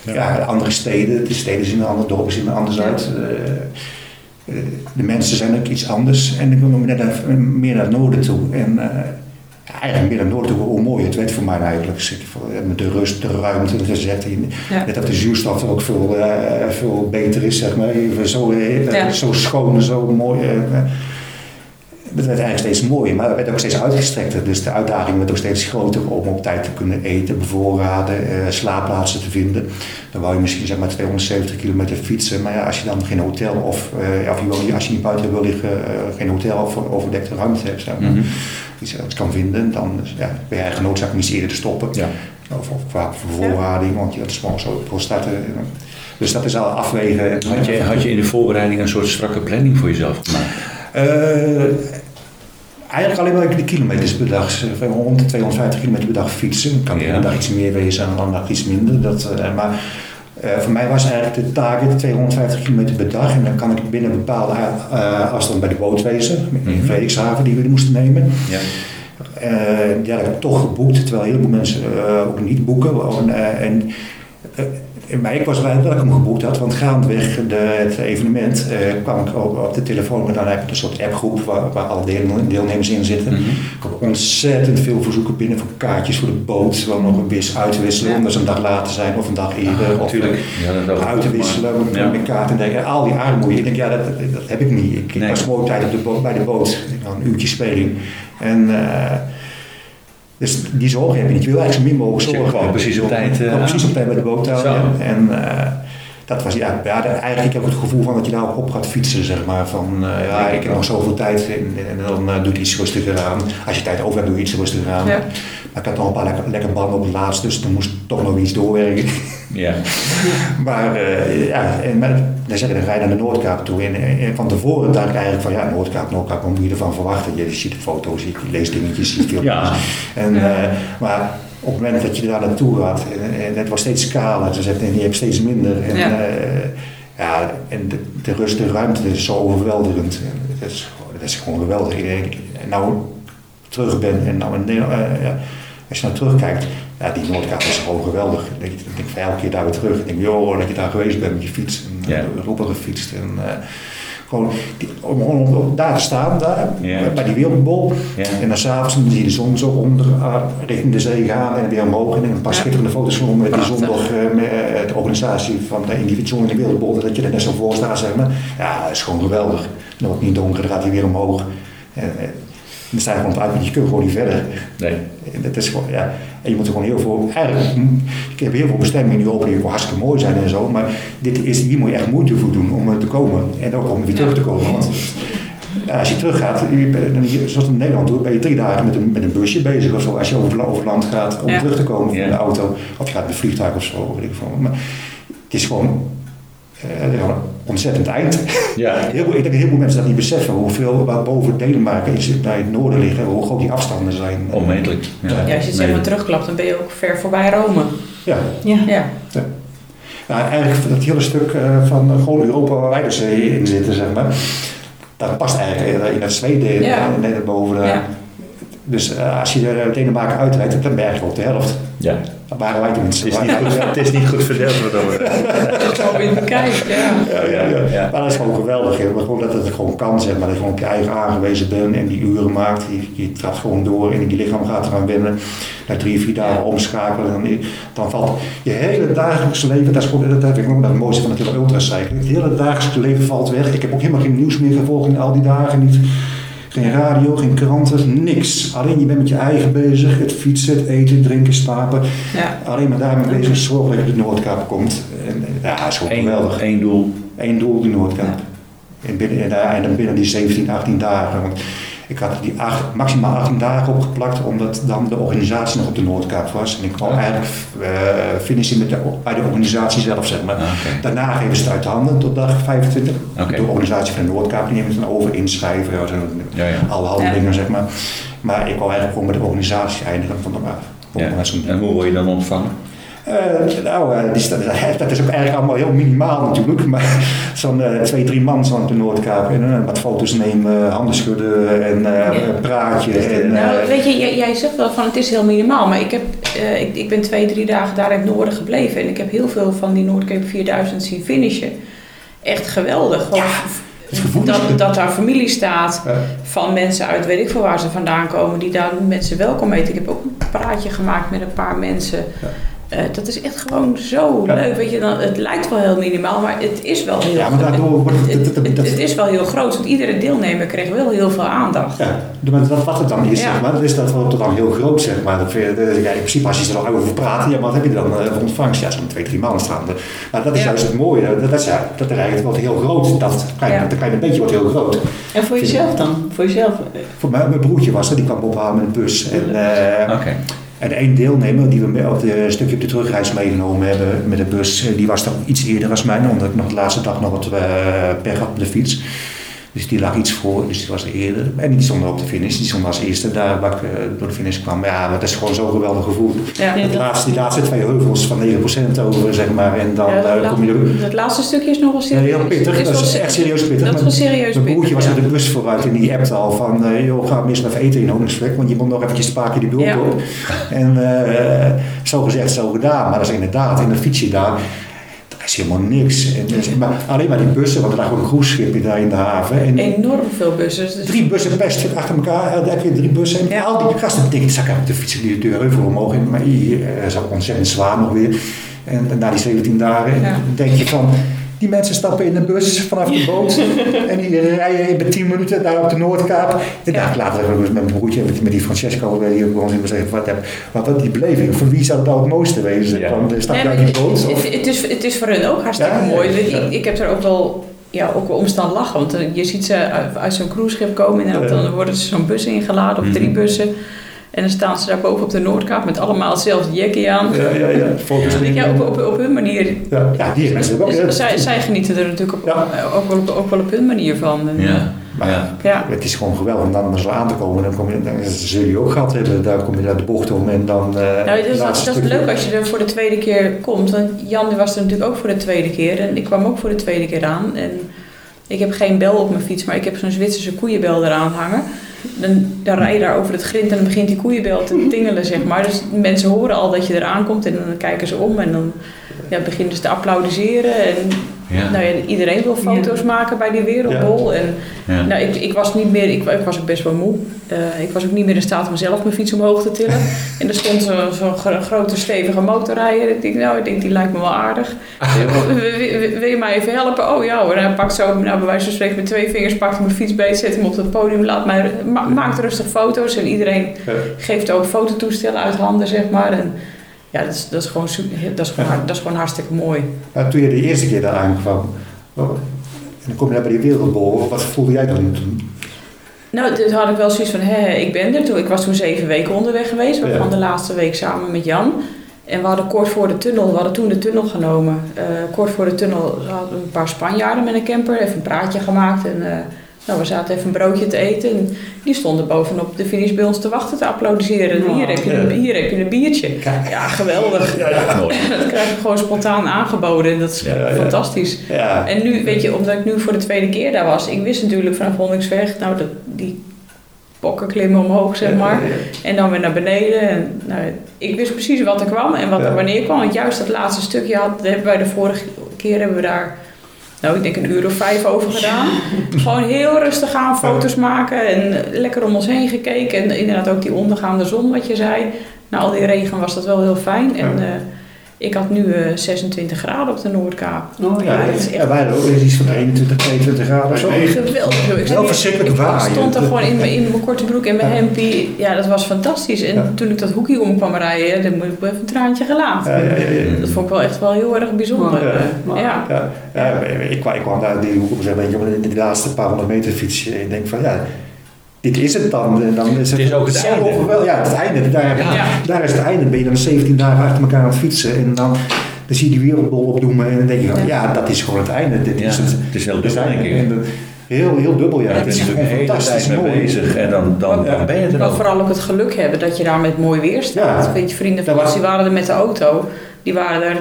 ja. andere steden, de steden zien er anders, dorpen zien er anders uit. Eh, eh, de mensen zijn ook iets anders. En ik wil meer naar, meer naar het noorden toe. En eh, eigenlijk meer naar het noorden toe, hoe mooi het werd voor mij eigenlijk. Eh, Met de rust, de ruimte, de gezet. Ja. Dat de zuurstof ook veel, eh, veel beter is, zeg maar. Even zo, eh, zo schoon zo mooi. Eh, het werd eigenlijk steeds mooier, maar het werd ook steeds uitgestrekter. Dus de uitdaging werd ook steeds groter om op tijd te kunnen eten, bevoorraden, eh, slaapplaatsen te vinden. Dan wou je misschien zeg maar 270 kilometer fietsen, maar ja, als je dan geen hotel of, eh, of als je niet buiten wil liggen, eh, geen hotel of overdekte ruimte hebt, zeg maar, Mhm. iets anders kan vinden, dan ja, ben je eigenlijk genoodzaakt om iets eerder te stoppen. Ja. Of, of qua bevoorrading, want je had gewoon zo voor starten. Dus dat is al afwegen. En- Had je, had je in de voorbereiding een soort strakke planning voor jezelf gemaakt? Eh, eigenlijk alleen maar de kilometers per dag. Rond de 250 kilometer per dag fietsen. Kan de Ja. ene dag iets meer wezen en de andere dag iets minder. Dat, eh, maar eh, voor mij was eigenlijk de target 250 kilometer per dag. En dan kan ik binnen een bepaalde eh, afstand bij de boot wezen. In Mhm. Frederikshaven die we moesten nemen. Ja. Eh, die had ik toch geboekt, terwijl heel veel mensen eh, ook niet boeken. En, eh, en, eh, maar ik was blij dat ik hem geboekt had, want gaandeweg de, het evenement eh, kwam ik ook op de telefoon met dan heb je een soort appgroep waar, waar alle deel- deelnemers in zitten. Mhm. Ik had ontzettend veel verzoeken binnen voor kaartjes voor de boot, gewoon nog een wis uit te wisselen, omdat ze een dag later zijn of een dag eerder. Ah, of natuurlijk. eh, Ja, uit te maar- wisselen met, Ja. met kaarten. En denken, al die armoede. Ik denk, ja, dat, dat heb ik niet. Ik, Nee. was gewoon tijd op de boot, bij de boot. Ik had een uurtje speling. En, eh, dus die zorg heb je niet. Je wil eigenlijk zo min mogelijk zorgen. kwam precies op tijd, eh, precies op tijd bij de boot. Ja. En eh, dat was, ja, ja, de- eigenlijk heb ik het gevoel van dat je daarop op gaat fietsen, zeg maar. Van, eh, ja, ik heb nog zoveel tijd en, en dan eh, doe je iets rustiger aan. Als je tijd over hebt, doe je iets rustiger aan. Ja. Maar ik had nog een paar lekker, lekker banden op het laatst, dus dan moest ik toch nog iets doorwerken. Ja. Maar eh, ja, en dan zeg dan ga je naar de Noordkaap toe. En, en van tevoren dacht ik eigenlijk van ja, Noordkaap, Noordkaap, wat moet je ervan verwachten? Je ziet foto's, je leest dingetjes, je ziet filmpjes. Ja. En, maar op het moment dat je daar naartoe gaat, en, en het was steeds kaler, en je hebt steeds minder. En, Ja. eh, ja, en de, de rust, de ruimte is zo overweldigend. En Het is, gewoon- het is gewoon geweldig. Ik nou terug ben en nou, in Nederland, eh, ja, als je nou terugkijkt, ja, die Noordkaap is gewoon geweldig. Ik denk, ik denk van elke keer daar weer terug. Ik denk, joh, dat je daar geweest bent met je fiets. En Ja. roepen gefietst. En, eh, gewoon, die, om, om, om daar te staan, daar, Ja. bij die wereldbol. Ja. En dan s'avonds zie je de zon zo onder, ah, richting de zee gaan en weer omhoog. En een paar Ja. schitterende foto's genomen met die Prachtig. zondag, eh, met eh, de organisatie van de individual in de wereldbol. Dat je er net zo voor staat, zeg maar. Ja, dat is gewoon geweldig. Dan wordt het niet donker, dan gaat hij weer omhoog. En, eh, dan sta je gewoon uit, je kunt gewoon niet verder. Nee. En Dat is gewoon, ja. En je moet er gewoon heel veel, eigenlijk, mm, ik heb heel veel bestemmingen die open, die hartstikke mooi zijn en zo, maar dit is, hier moet je echt moeite voor doen om er te komen en ook om weer terug te komen. Want ja, als je teruggaat, zoals in Nederland doet, ben je drie dagen met een, met een busje bezig of zo, als je over, over land gaat om Ja. terug te komen Ja. van de auto, of je gaat met een vliegtuig of zo, weet ik veel. Maar het is gewoon eh, ja, ontzettend eind. Ja. Heel, ik denk dat heel veel mensen dat niet beseffen, hoeveel waar boven Denemarken is, naar het noorden liggen, hoe groot die afstanden zijn. Onmetelijk. Ja. Ja, als je het Nee. zeg maar terugklapt, dan ben je ook ver voorbij Rome. Ja. Ja. Ja. Nou, eigenlijk dat hele stuk eh, van eh, gewoon Europa waar wij dus eh, in zitten, zeg maar. Dat past eigenlijk in het Zweden, Ja. net boven. Dus eh, als je er Denemarken uitrijdt, dan ben je op de helft. Ja. Dat waren wij tenminste. Het is niet goed, het is niet goed verdeeld wat dat betreft. Zo in de kijk, ja. Ja, ja, ja. Ja. Maar dat is gewoon geweldig. hè. Maar gewoon dat het gewoon kan, zeg maar. Dat je gewoon op je eigen aangewezen bent en die uren maakt. Je, je trapt gewoon door en je lichaam gaat eraan wennen. Na drie, vier dagen omschakelen. Dan, dan valt je hele dagelijkse leven, dat is gewoon, dat vind ik ook het mooiste van het hele ultracycling. Het hele dagelijkse leven valt weg. Ik heb ook helemaal geen nieuws meer gevolgd in al die dagen. Niet, geen radio, geen kranten, niks. Alleen je bent met je eigen bezig. Het fietsen, het eten, drinken, slapen. Ja. Alleen maar daarmee bezig. Zorg dat je de Noordkaap komt. En, ja, dat is gewoon geweldig. Eén, één doel. Eén doel, de Noordkaap. En, binnen, en, en dan binnen die 17, 18 dagen. Want ik had die acht, maximaal 18 dagen opgeplakt, omdat dan de organisatie nog op de Noordkaap was. En ik kwam eigenlijk eh finishen met de, bij de organisatie zelf, zeg maar. Ah. Daarna geven ze het uit de handen tot dag 25. Oké. De organisatie van de Noordkaap die neemt het dan over, inschrijven, ja, zo, Ja, ja. alle handelingen, zeg maar. Maar ik wou eigenlijk gewoon met de organisatie eindigen van de zo'n- En hoe word je dan ontvangen? Eh, nou, eh, sta- dat is ook eigenlijk allemaal heel minimaal natuurlijk. Maar zo'n eh, twee, drie man zo op de Noordkaap. En eh, wat foto's nemen, handen schudden en eh, praatje. En, eh, Nou, weet je, jij, jij zegt wel van het is heel minimaal, maar ik, heb, eh, ik, ik ben twee, drie dagen daar in het noorden gebleven en ik heb heel veel van die Noordcape 4000 zien finishen. Echt geweldig. Dat, dat daar familie staat eh, van mensen uit weet ik veel waar ze vandaan komen, die daar mensen welkom heten. Ik heb ook een praatje gemaakt met een paar mensen. Ja. Eh, dat is echt gewoon zo Ja. leuk. Weet je, dan, het lijkt wel heel minimaal, maar het is wel heel Ja, maar daardoor wordt het- het, is wel heel groot. Want iedere deelnemer kreeg wel heel veel aandacht. Ja, maar dat, wat het dan is, Ja. zeg maar, dat is dat wordt het dan heel groot, zeg maar. Dat, vind je- dat- ja, in principe, als je er dan over praat, ja, wat heb je dan voor ontvangst? Ja, zo'n twee, drie maanden staan er. Maar dat is Ja. juist het mooie, dat, dat, is, ja, dat er eigenlijk wordt heel groot. Dat kleine, Ja. dat kleine beetje wordt heel groot. En voor jezelf dan? Voor jezelf? Voor mij, mijn broertje was er, die kwam ophalen met een bus. En, eh, Oké. En één deelnemer die we op de een stukje op de terugreis meegenomen hebben met de bus, eh, die was dan iets eerder als mij, omdat ik nog de laatste dag nog wat eh, pech had op de fiets. Dus die lag iets voor, dus die was er eerder. En die stond op de finish, die stond als eerste daar waar ik eh, door de finish kwam. Ja, maar dat is gewoon zo'n geweldig gevoel. Ja. Ja, Het dat- laatste, die laatste twee heuvels van 9% over, zeg maar. En dan Ja, eh, dat, kom je er... dat laatste stukje is nog wel Ja, serieus. heel pittig, Is dat is echt serieus pittig. Dat is wel serieus Mijn broertje was met ja. de bus vooruit en die appte al van, eh joh, ga mis even eten in Honingsvlek, want je moet nog eventjes een paar keer die bulk Ja. op. En eh, zo gezegd, zo gedaan. Maar dat is inderdaad, in de fietsje daar, daar is helemaal niks. En, dus- maar alleen maar die bussen, want er lag ook een cruiseschip daar in de haven. En Enorm veel bussen. Dus drie bussen per stuk achter elkaar, elke keer drie bussen. En Ja. al die gasten zak ik de fiets die deur heuvel omhoog. En, maar hier eh, is ook ontzettend zwaar nog weer. En, na die 17 dagen en Ja. dan denk je van, die mensen stappen in de bus vanaf de boot. en die rijden in 10 minuten daar op de Noordkaap. En Ja. daar later ook eens met mijn broertje, met, met die Francesco, die ook gewoon zeggen, wat, heb, wat, wat die beleving, voor wie zou het nou het mooiste wezen? Ja. Van, stap Nee, je maar uit die het, boot? het, of- het is, het is voor hun ook hartstikke Ja, mooi. ja. Ik, ik heb er ook wel, ja, ook wel om staan lachen. Want eh, je ziet ze uit, uit zo'n cruiseschip komen. En Ja. dan worden ze zo'n bus ingeladen, of drie Mhm. bussen. En dan staan ze daar boven op de Noordkaap met allemaal hetzelfde jekkie aan. Ja, ja, ja. Weet je, op, op, op hun manier. ja, ja, die mensen ook. ja. Zij, zij genieten er natuurlijk op, Ja. ook, wel op, ook wel op hun manier van. En, Ja. Maar ja. ja. Het is gewoon geweldig om dan zo aan te komen. Dan, kom je, dan jullie ook gehad hebben. Daar kom je naar de bocht om en dan. eh Nou, dat, is, dat, is leuk als je er voor de tweede keer komt. Want Jan die was er natuurlijk ook voor de tweede keer. En ik kwam ook voor de tweede keer aan. En ik heb geen bel op mijn fiets, maar ik heb zo'n Zwitserse koeienbel eraan hangen. Dan, rij je daar over het grind en dan begint die koeienbel te tingelen, zeg maar. Dus mensen horen al dat je eraan komt en dan kijken ze om en dan ja, beginnen ze te applaudisseren. En Ja. nou ja, iedereen wil foto's maken bij die wereldbol. En Ja. nou, ik, ik was niet meer, ik, ik was ook best wel moe. Eh, ik was ook niet meer in staat om zelf mijn fiets omhoog te tillen. en er stond zo'n zo gro- grote stevige motorrijder. Ik denk, nou, ik denk, die lijkt me wel aardig. wil, je mij even helpen? Oh ja hoor. En hij pakt zo, nou, bij wijze van spreken met twee vingers, pakt mijn fiets beet, zet hem op het podium, laat mij, ma- maakt rustig foto's. En iedereen Ja. geeft ook fototoestellen uit handen, zeg maar. En ja, dat is, dat is, gewoon, dat is, gewoon, dat is gewoon hartstikke mooi. Maar toen je de eerste keer daar aankwam. en dan kom je daar bij die wereldbol. Wat voelde jij dan toen? Nou, toen had ik wel zoiets van, hé, ik ben er. Toen, ik was toen zeven weken onderweg geweest, waarvan Ja. de laatste week samen met Jan. En we hadden kort voor de tunnel, we hadden toen de tunnel genomen. Eh, kort voor de tunnel hadden we een paar Spanjaarden met een camper, even een praatje gemaakt. En eh, nou, we zaten even een broodje te eten. En die stonden bovenop de finish bij ons te wachten te applaudisseren. Oh, hier, heb je een, hier heb je een biertje. Ja, geweldig. Dat krijg je gewoon spontaan aangeboden. En dat is fantastisch. Ja. En nu, weet je, omdat ik nu voor de tweede keer daar was, ik wist natuurlijk vanaf Hondingsweg, nou, dat, die bokken klimmen omhoog, zeg maar. Ja, ja, En dan weer naar beneden. En, nou, ik wist precies wat er kwam en wat Ja. er wanneer kwam. Want juist dat laatste stukje had, dat hebben wij de vorige keer hebben we daar, nou, ik denk een uur of vijf over gedaan. Gewoon heel rustig aan, foto's maken en lekker om ons heen gekeken. En inderdaad ook die ondergaande zon, wat je zei. Na al die regen was dat wel heel fijn. En Ja. Eh, ik had nu eh, 26 graden op de Noordkaap. Oh Ja, Ja, het is echt ja, wij hadden ook iets van 21, 22 graden of zo. Geweldig. Ik Wel zei, verschrikkelijk ik waaien. stond er gewoon in mijn, in mijn korte broek en mijn Ja. hempie. Ja, dat was fantastisch. En Ja. toen ik dat hoekje om kwam rijden, dan moet ik even een traantje gelaten. Ja, ja, ja, ja. Dat vond ik wel echt wel heel erg bijzonder. Ja. Eh, ja. Ja, ja, ik, kwam, ik kwam daar die hoek op een beetje op die laatste paar honderd meter fietsje. En ik denk van ja, dit is het dan. En dan is Het is ook het zo einde. overwel- Ja, het einde. Daar, Ja. daar is het einde. Ben je dan 17 dagen achter elkaar aan het fietsen. En dan, dan zie je die wereldbol opdoemen. En dan denk je van ja, dat is gewoon het einde. Dit Ja, is het. het is heel Het dubbel, denk ik. Dat- heel, heel dubbel, ja. Ja, het ben is gewoon natuurlijk fantastisch tijd mee mooi. bezig en dan, dan, dan ben je er Maar ook. vooral ook het geluk hebben dat je daar met mooi weer staat. Ja. Weet je, vrienden van ons die waren er met de auto. Die waren er,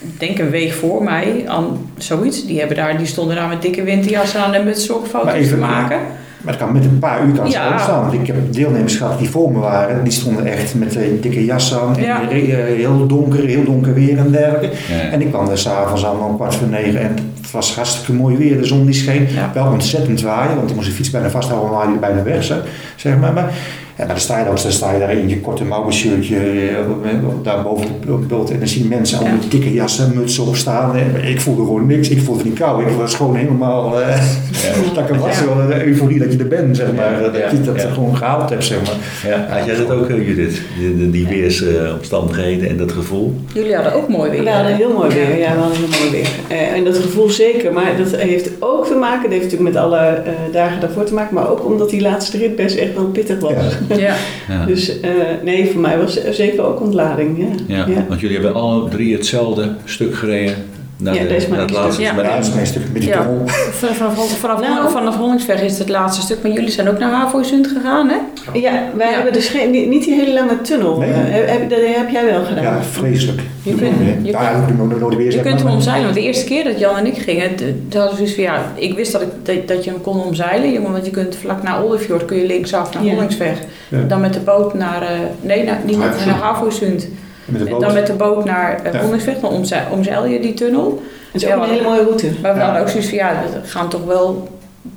ik denk een week voor mij, aan zoiets. Die, hebben daar, die stonden daar met dikke winterjassen aan en met Maar foto's even- te maken. Maar het kan met een paar uur kan het Ja. zo staan. Want ik heb deelnemers gehad die voor me waren. Die stonden echt met eh, dikke jassen aan. en Ja. eh, heel donker, heel donker weer en dergelijke. Ja. En ik kwam er s'avonds aan om kwart voor negen. En het was hartstikke mooi weer. De zon die scheen. Ja. Wel ontzettend waaien. Want ik moest de fiets bijna vasthouden. Maar die er bijna weg zeg, zeg maar. maar Ja, maar dan sta je dan, dan sta je daar in je korte mouwen shirtje, eh, daar boven op het beeld. En dan zie je mensen allemaal met dikke jassen, mutsen op staan. En ik voelde gewoon niks. Ik voelde niet koud. Ik was gewoon helemaal, eh, dat ik er was, wel de euforie dat je er bent, zeg maar. Dat je dat Ja. gewoon gehaald hebt, zeg maar. Ja, had jij dat ook, eh, Judith? Die, die, weersomstandigheden en dat gevoel? Jullie hadden ook mooi weer. We hadden heel mooi weer, ja, we hadden heel mooi weer. Eh, en dat gevoel zeker, maar dat heeft ook te maken, dat heeft natuurlijk met alle eh, dagen daarvoor te maken, maar ook omdat die laatste rit best echt wel pittig was. Ja. Dus eh, nee, voor mij was het zeker ook ontlading. Ja. Ja, Ja. want jullie hebben alle drie hetzelfde stuk gereden naar, Ja, de, deze maar naar het laatste. stuk. maar Ja, dat is dan- mijn stuk met die Ja. tunnel. Vanaf, vanaf, vanaf, Nou. vanaf Hollingsweg is het het laatste stuk, maar jullie zijn ook naar Havoisund gegaan, hè? Ja, wij Ja. hebben dus geen, niet, die hele lange tunnel. Nee. Eh, heb, dat heb jij wel gedaan. Ja, vreselijk. Je kunt- je ja, kunt- ik doe nooit weer Je zeg kunt maar. hem omzeilen, want de eerste keer dat Jan en ik gingen, toen hadden we van ja, ik wist dat, ik, dat, dat je hem kon omzeilen, jongen, want je kunt vlak naar Oldefjord kun je linksaf naar Ja. Hollingsweg. Ja. Dan met de boot naar, eh, nee, naar, niet naar, naar Havoisund. Met de En boot. dan met de boot naar uh, Ja. Hollingsweg, dan omzeil, omzeil je die tunnel. Het is ook een maar- hele mooie route. Maar we Ja. hadden ook zoiets van ja, we gaan toch wel,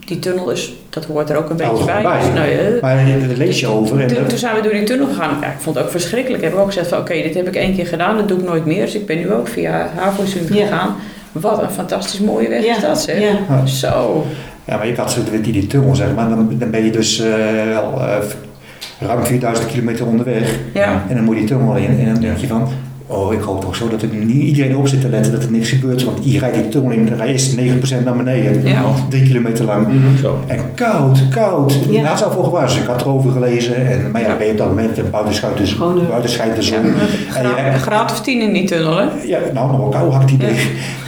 die tunnel is, dat hoort er ook een beetje bij. bij. Dus, nou, ja, Maar daar lees je over. En toen, toen zijn we door die tunnel gegaan. Ja, ik vond het ook verschrikkelijk. Ik heb ook gezegd van oké, dit heb ik één keer gedaan, dat doe ik nooit meer. Dus ik ben nu ook via Havozund Ja. gegaan. Wat een fantastisch mooie weg is dat zeg. Ja. Zo. Ja, maar je had zo die, die tunnel, zeg maar. Dan, dan ben je dus eh, al eh, ruim 4000 kilometer onderweg. Ja. En dan moet je die tunnel in. En dan denk je van, oh, ik hoop toch zo dat er niet iedereen op zit te letten dat er niks gebeurt. Want je rijdt die tunnel in, dan rij eerst 9% naar beneden. Ja. Drie kilometer lang. Zo. En koud, koud. Ja. Ja. zou voor gewaarschuwd. Ik had erover gelezen. En, maar ja, dan ben je op dat moment eh, buiten schuilt de, Gewoon, eh, buiten schijnt de Ja, zon. En je- gra- graad of tien in die tunnel hè. ja, nou, nog wel kou had ik het idee.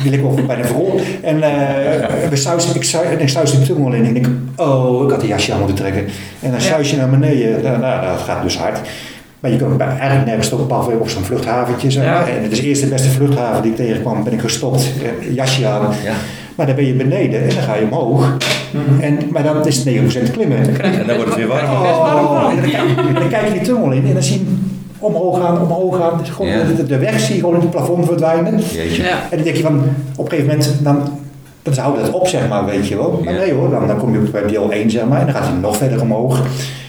Die ligt wel bijna vol. En eh we suizen, ik, suis, ik suis de tunnel in. En ik denk, oh, ik had die jasje aan moeten trekken. En dan Ja. suis je naar beneden. Nou, nou, dat gaat dus hard. Maar je kunt bij- eigenlijk nergens stoppen, behalve op zo'n vluchthaventje. Zeg maar. Ja. En het is eerst de beste vluchthaven die ik tegenkwam, ben ik gestopt. eh, jasje aan. Ja. Maar dan ben je beneden en dan ga je omhoog. En, maar dan is het 9% klimmen. En dan wordt het weer warm. Oh, en dan, kijk- en dan kijk je die tunnel in en dan zie je omhoog gaan, omhoog gaan. Dus gewoon Ja. de, de weg zie je gewoon in het plafond verdwijnen. Jeetje. En dan denk je van, op een gegeven moment, dan, dan houdt het op, zeg maar, weet je wel. Maar Ja. nee hoor, dan, dan kom je bij deel 1, zeg maar, en dan gaat hij nog verder omhoog.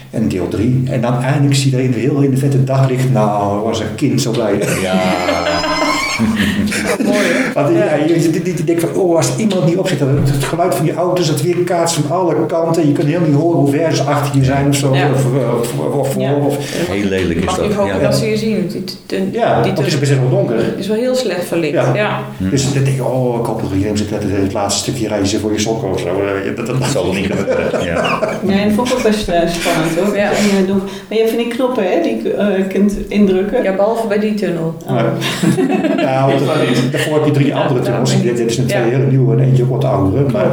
En deel 3. En dan eindelijk zie je er in, heel in de vette daglicht, nou, was een kind zo blij. Ja. Mooi hè. Want ja. je denken van, oh, als iemand niet op zit, dan het geluid van die auto's, het weer kaatst van alle kanten. Je kunt heel niet horen hoe ver ze achter je zijn of zo. Ja. Of, of, of, of voor. Ja. Of, Heel lelijk is Mag dat. hopen Ja. dat ze je zien. Die, die, ja, die het is best wel donker. is wel heel slecht verlicht. Ja. Ja. Dus dan denk je, oh, ik hoop dat er iedereen zit. Het, het laatste stukje reizen voor je sokken of zo. Eh, Dat, dat, Dat zal er niet gebeuren. Ja. Nee, dat vond ik ook best eh, spannend hoor. Ja. En, eh, Maar je hebt van die knoppen hè, die je eh, kunt indrukken. ja, behalve bij die tunnel. Oh. Nou, daarvoor heb je drie andere tunnels. daarom. Dit, dit is een twee Ja. hele nieuwe en eentje wat oudere. Maar,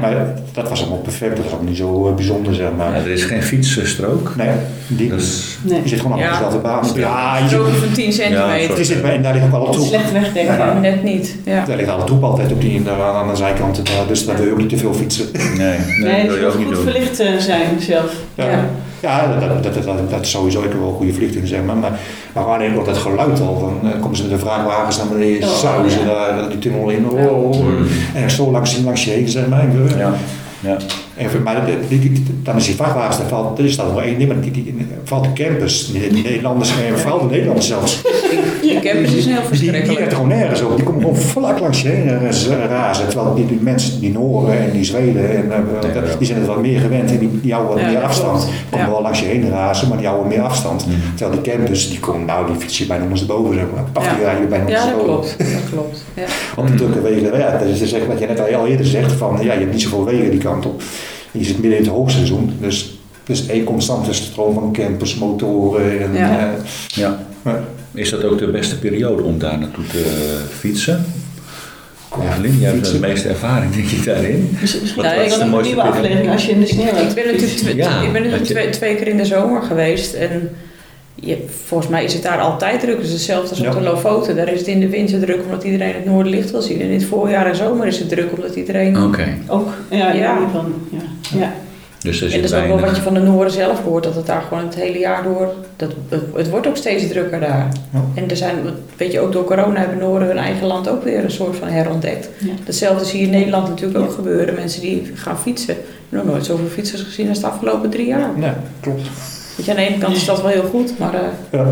maar dat was allemaal perfect. Dat was allemaal niet zo eh, bijzonder, zeg maar. Ja, er is geen fietsstrook. Nee, die, Dus, Nee. die zit gewoon allemaal Ja. op dezelfde baan. Ja, je zit, van 10 Ja, centimeter. en daar ligt ook alle troep. Slecht wegdenken. Net niet. Ja. Daar ligt alle troep altijd op die, daar aan de zijkanten. Daar, dus daar wil je ook niet te veel fietsen. nee, nee, Nee, dat wil je ook moet niet goed doen. verlicht eh, zijn zelf. Ja, Ja. dat, dat, dat, dat, dat is sowieso ik heb wel een goede vliegtuig zeg maar. Maar, maar alleen ook dat geluid al. Dan eh, komen ze met de vrachtwagens naar beneden, Oh, sausen ja. daar die tunnel in. Oh, Mm. En zo langs, langs je heen zeg maar. Ja. Ja. En, maar die, die, die- dan is die vrachtwagens, daar valt, er is dan nog één ding, maar die, die, die valt de campus, de Nederlanders, en vooral de Nederlanders zelfs, Die campus is heel die, die verschrikkelijk. gewoon nergens op. Die komen gewoon vlak langs je heen eh, razen. Terwijl die, die mensen, die Noren en die Zweden, en, eh, die zijn het wat meer gewend en die, die houden wat Ja, meer afstand. Die komen Ja. wel langs je heen razen, maar die houden meer afstand. Mhm. Terwijl die campus, die komen, nou, die fiets je bijna ondersteboven, zeg maar. Ja. die rijden je bijna Ja, dat ondersteboven. klopt. Dat klopt. Ja. Want de drukke wegen, ja, dat is dus echt wat je net al eerder zegt, van ja, je hebt niet zoveel wegen die kant op. Je zit midden in het hoogseizoen, dus dus één constante stroom van campers, motoren en Ja. eh, Ja. Ja. Is dat ook de beste periode om daar naartoe te fietsen? Ja, Evelien, jij hebt de meeste ervaring denk ik daarin. Misschien Wat wel was de een mooiste nieuwe aflevering als je in de sneeuw Ik ben natuurlijk twee, Ja, ik ben natuurlijk twee, twee keer in de zomer geweest en je, volgens mij is het daar altijd druk. Het is hetzelfde als op de Lofoten. Daar is het in de winter druk omdat iedereen het noorderlicht wil zien. En in het voorjaar en zomer is het druk omdat iedereen... Oké. Ook, ja, Ja. Van, ja. ja. Dus er en dat is ook wel wat je van de Noorden zelf hoort, dat het daar gewoon het hele jaar door... Dat, het, het wordt ook steeds drukker daar. Ja. En er zijn, weet je, ook door corona hebben Noorden hun eigen land ook weer een soort van herontdekt. Ja. Datzelfde zie je in Nederland natuurlijk ook gebeuren. Mensen die gaan fietsen. Ik heb nog nooit zoveel fietsers gezien als de afgelopen drie jaar. Ja, klopt. Weet je, aan de ene kant is dat wel heel goed, maar eh, Ja.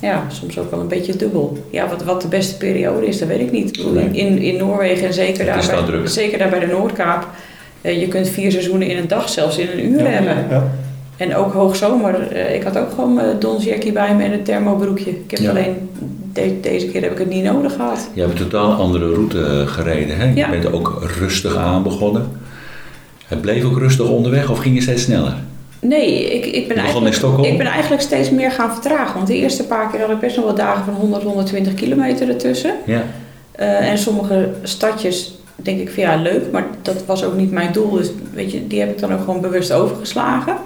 ja, soms ook wel een beetje dubbel. Ja, wat, wat de beste periode is, dat weet ik niet. In, in Noorwegen en zeker daar, bij, zeker daar bij de Noordkaap, eh, je kunt vier seizoenen in een dag, zelfs in een uur hebben. Ja. En ook hoogzomer. eh, ik had ook gewoon mijn donsjackie bij me en een thermobroekje. Ik heb Ja. alleen, de- deze keer heb ik het niet nodig gehad. Je hebt een totaal andere route gereden. Hè? Je Ja. bent ook rustig aan begonnen. Het bleef ook rustig onderweg of ging je steeds sneller? Nee, ik, ik, ben eigenlijk, ik ben eigenlijk steeds meer gaan vertragen. Want de eerste paar keer had ik best nog wel dagen van 100, 120 kilometer ertussen. Ja. Eh, en sommige stadjes denk ik van ja, leuk, maar dat was ook niet mijn doel. Dus weet je, die heb ik dan ook gewoon bewust overgeslagen.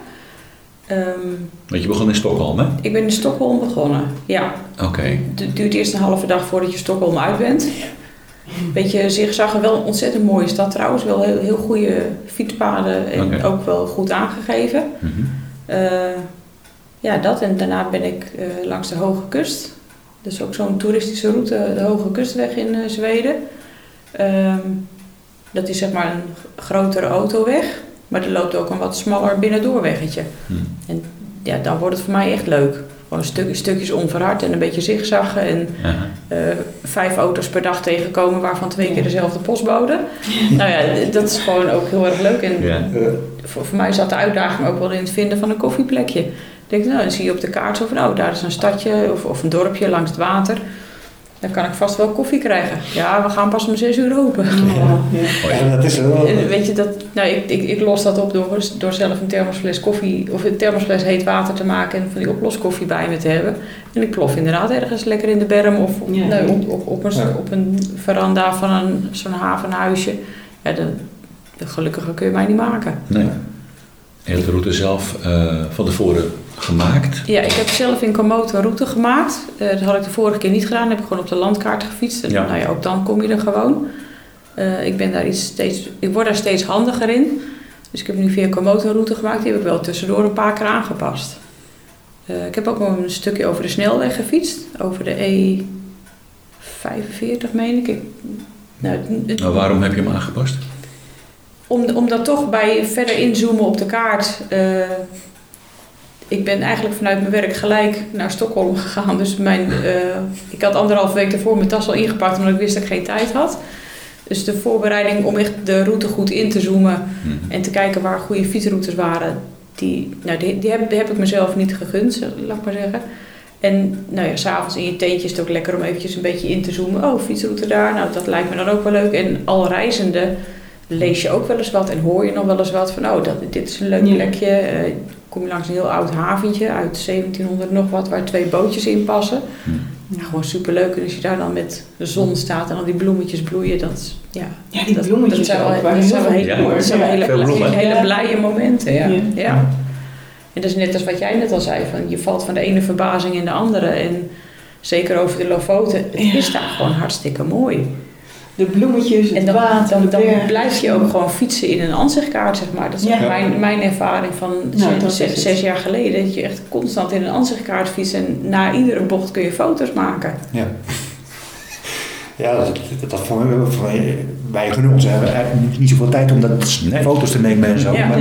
Ehm, Want je begon in Stockholm, hè? ik ben in Stockholm begonnen, ja. Oké. Het duurt eerst een halve dag voordat je Stockholm uit bent. Beetje zigzaggen, wel een ontzettend mooie stad trouwens. Wel heel, heel goede fietspaden en ook wel goed aangegeven. Mhm. Eh, ja, dat. En daarna ben ik eh, langs de Hoge Kust. Dus ook zo'n toeristische route, de Hoge Kustweg in eh, Zweden. Ehm, dat is zeg maar een grotere autoweg. Maar er loopt ook een wat smaller binnendoorweggetje. Hm. En ja, dan wordt het voor mij echt leuk. Gewoon stuk, stukjes onverhard en een beetje zigzaggen. En eh, vijf auto's per dag tegenkomen, waarvan twee keer dezelfde postbode. nou ja, dat is gewoon ook heel erg leuk. En Ja. Voor, voor mij zat de uitdaging ook wel in het vinden van een koffieplekje. Ik denk, nou, dan zie je op de kaart zo van, oh, daar is een stadje of, of een dorpje langs het water. Dan kan ik vast wel koffie krijgen. Ja, we gaan pas om zes uur open. Oh, ja. ja, dat is wel... En weet je, dat, nou, ik, ik, ik los dat op door, door zelf een thermosfles koffie of een thermosfles heet water te maken en van die oploskoffie bij me te hebben. En ik plof inderdaad ergens lekker in de berm of op, Ja. nee, op, op, op, een, Ja. op een veranda van een, zo'n havenhuisje. Ja, de, de gelukkiger kun je mij niet maken. Nee. Hebt de route zelf eh, van tevoren gemaakt. Ja, ik heb zelf in Komodo een route gemaakt. Eh, dat had ik de vorige keer niet gedaan. heb ik gewoon op de landkaart gefietst. En Ja. nou ja, ook dan kom je er gewoon. Eh, ik, ben daar iets steeds, ik word daar steeds handiger in. Dus ik heb nu via Komodo een route gemaakt. Die heb ik wel tussendoor een paar keer aangepast. Eh, ik heb ook nog een stukje over de snelweg gefietst. Over de E45 meen ik. ik nou, waarom heb je hem aangepast? om, omdat toch bij verder inzoomen op de kaart. Eh, ik ben eigenlijk vanuit mijn werk gelijk naar Stockholm gegaan. Dus mijn, eh, ik had anderhalf week daarvoor mijn tas al ingepakt omdat ik wist dat ik geen tijd had. Dus de voorbereiding om echt de route goed in te zoomen Mhm. en te kijken waar goede fietsroutes waren, die, nou, die, die, heb, die heb ik mezelf niet gegund, laat ik maar zeggen. En nou ja, s'avonds in je teentje is het ook lekker om eventjes een beetje in te zoomen. Oh, fietsroute daar, nou dat lijkt me dan ook wel leuk. En al reizende lees je ook wel eens wat en hoor je nog wel eens wat van, oh, dat, dit is een leuk Ja. plekje. Kom je langs een heel oud haventje uit 1700 nog wat, waar twee bootjes in passen. Hm. Ja, gewoon superleuk. En als je daar dan met de zon staat en al die bloemetjes bloeien, dat is, ja, Ja, die dat, bloemetjes dat zijn wel, ook, dat zijn wel hele, Ja. dat zijn wel hele, hele blije momenten. Ja. Ja. Ja. En dat is net als wat jij net al zei, van je valt van de ene verbazing in de andere. En zeker over de Lofoten, het Ja. is daar gewoon hartstikke mooi. De bloemetjes, het En dan, water, dan, dan blijf je ook gewoon fietsen in een ansichtkaart, zeg maar. Dat is Ja. ook mijn, mijn ervaring van Nou, zes jaar geleden. Dat je echt constant in een ansichtkaart fietst en na iedere bocht kun je foto's maken. Ja. Ja, dat, voor, voor, wij gunnen ons eigenlijk niet, niet zoveel tijd om dat Nee. foto's te nemen en zo. Ja. Maar,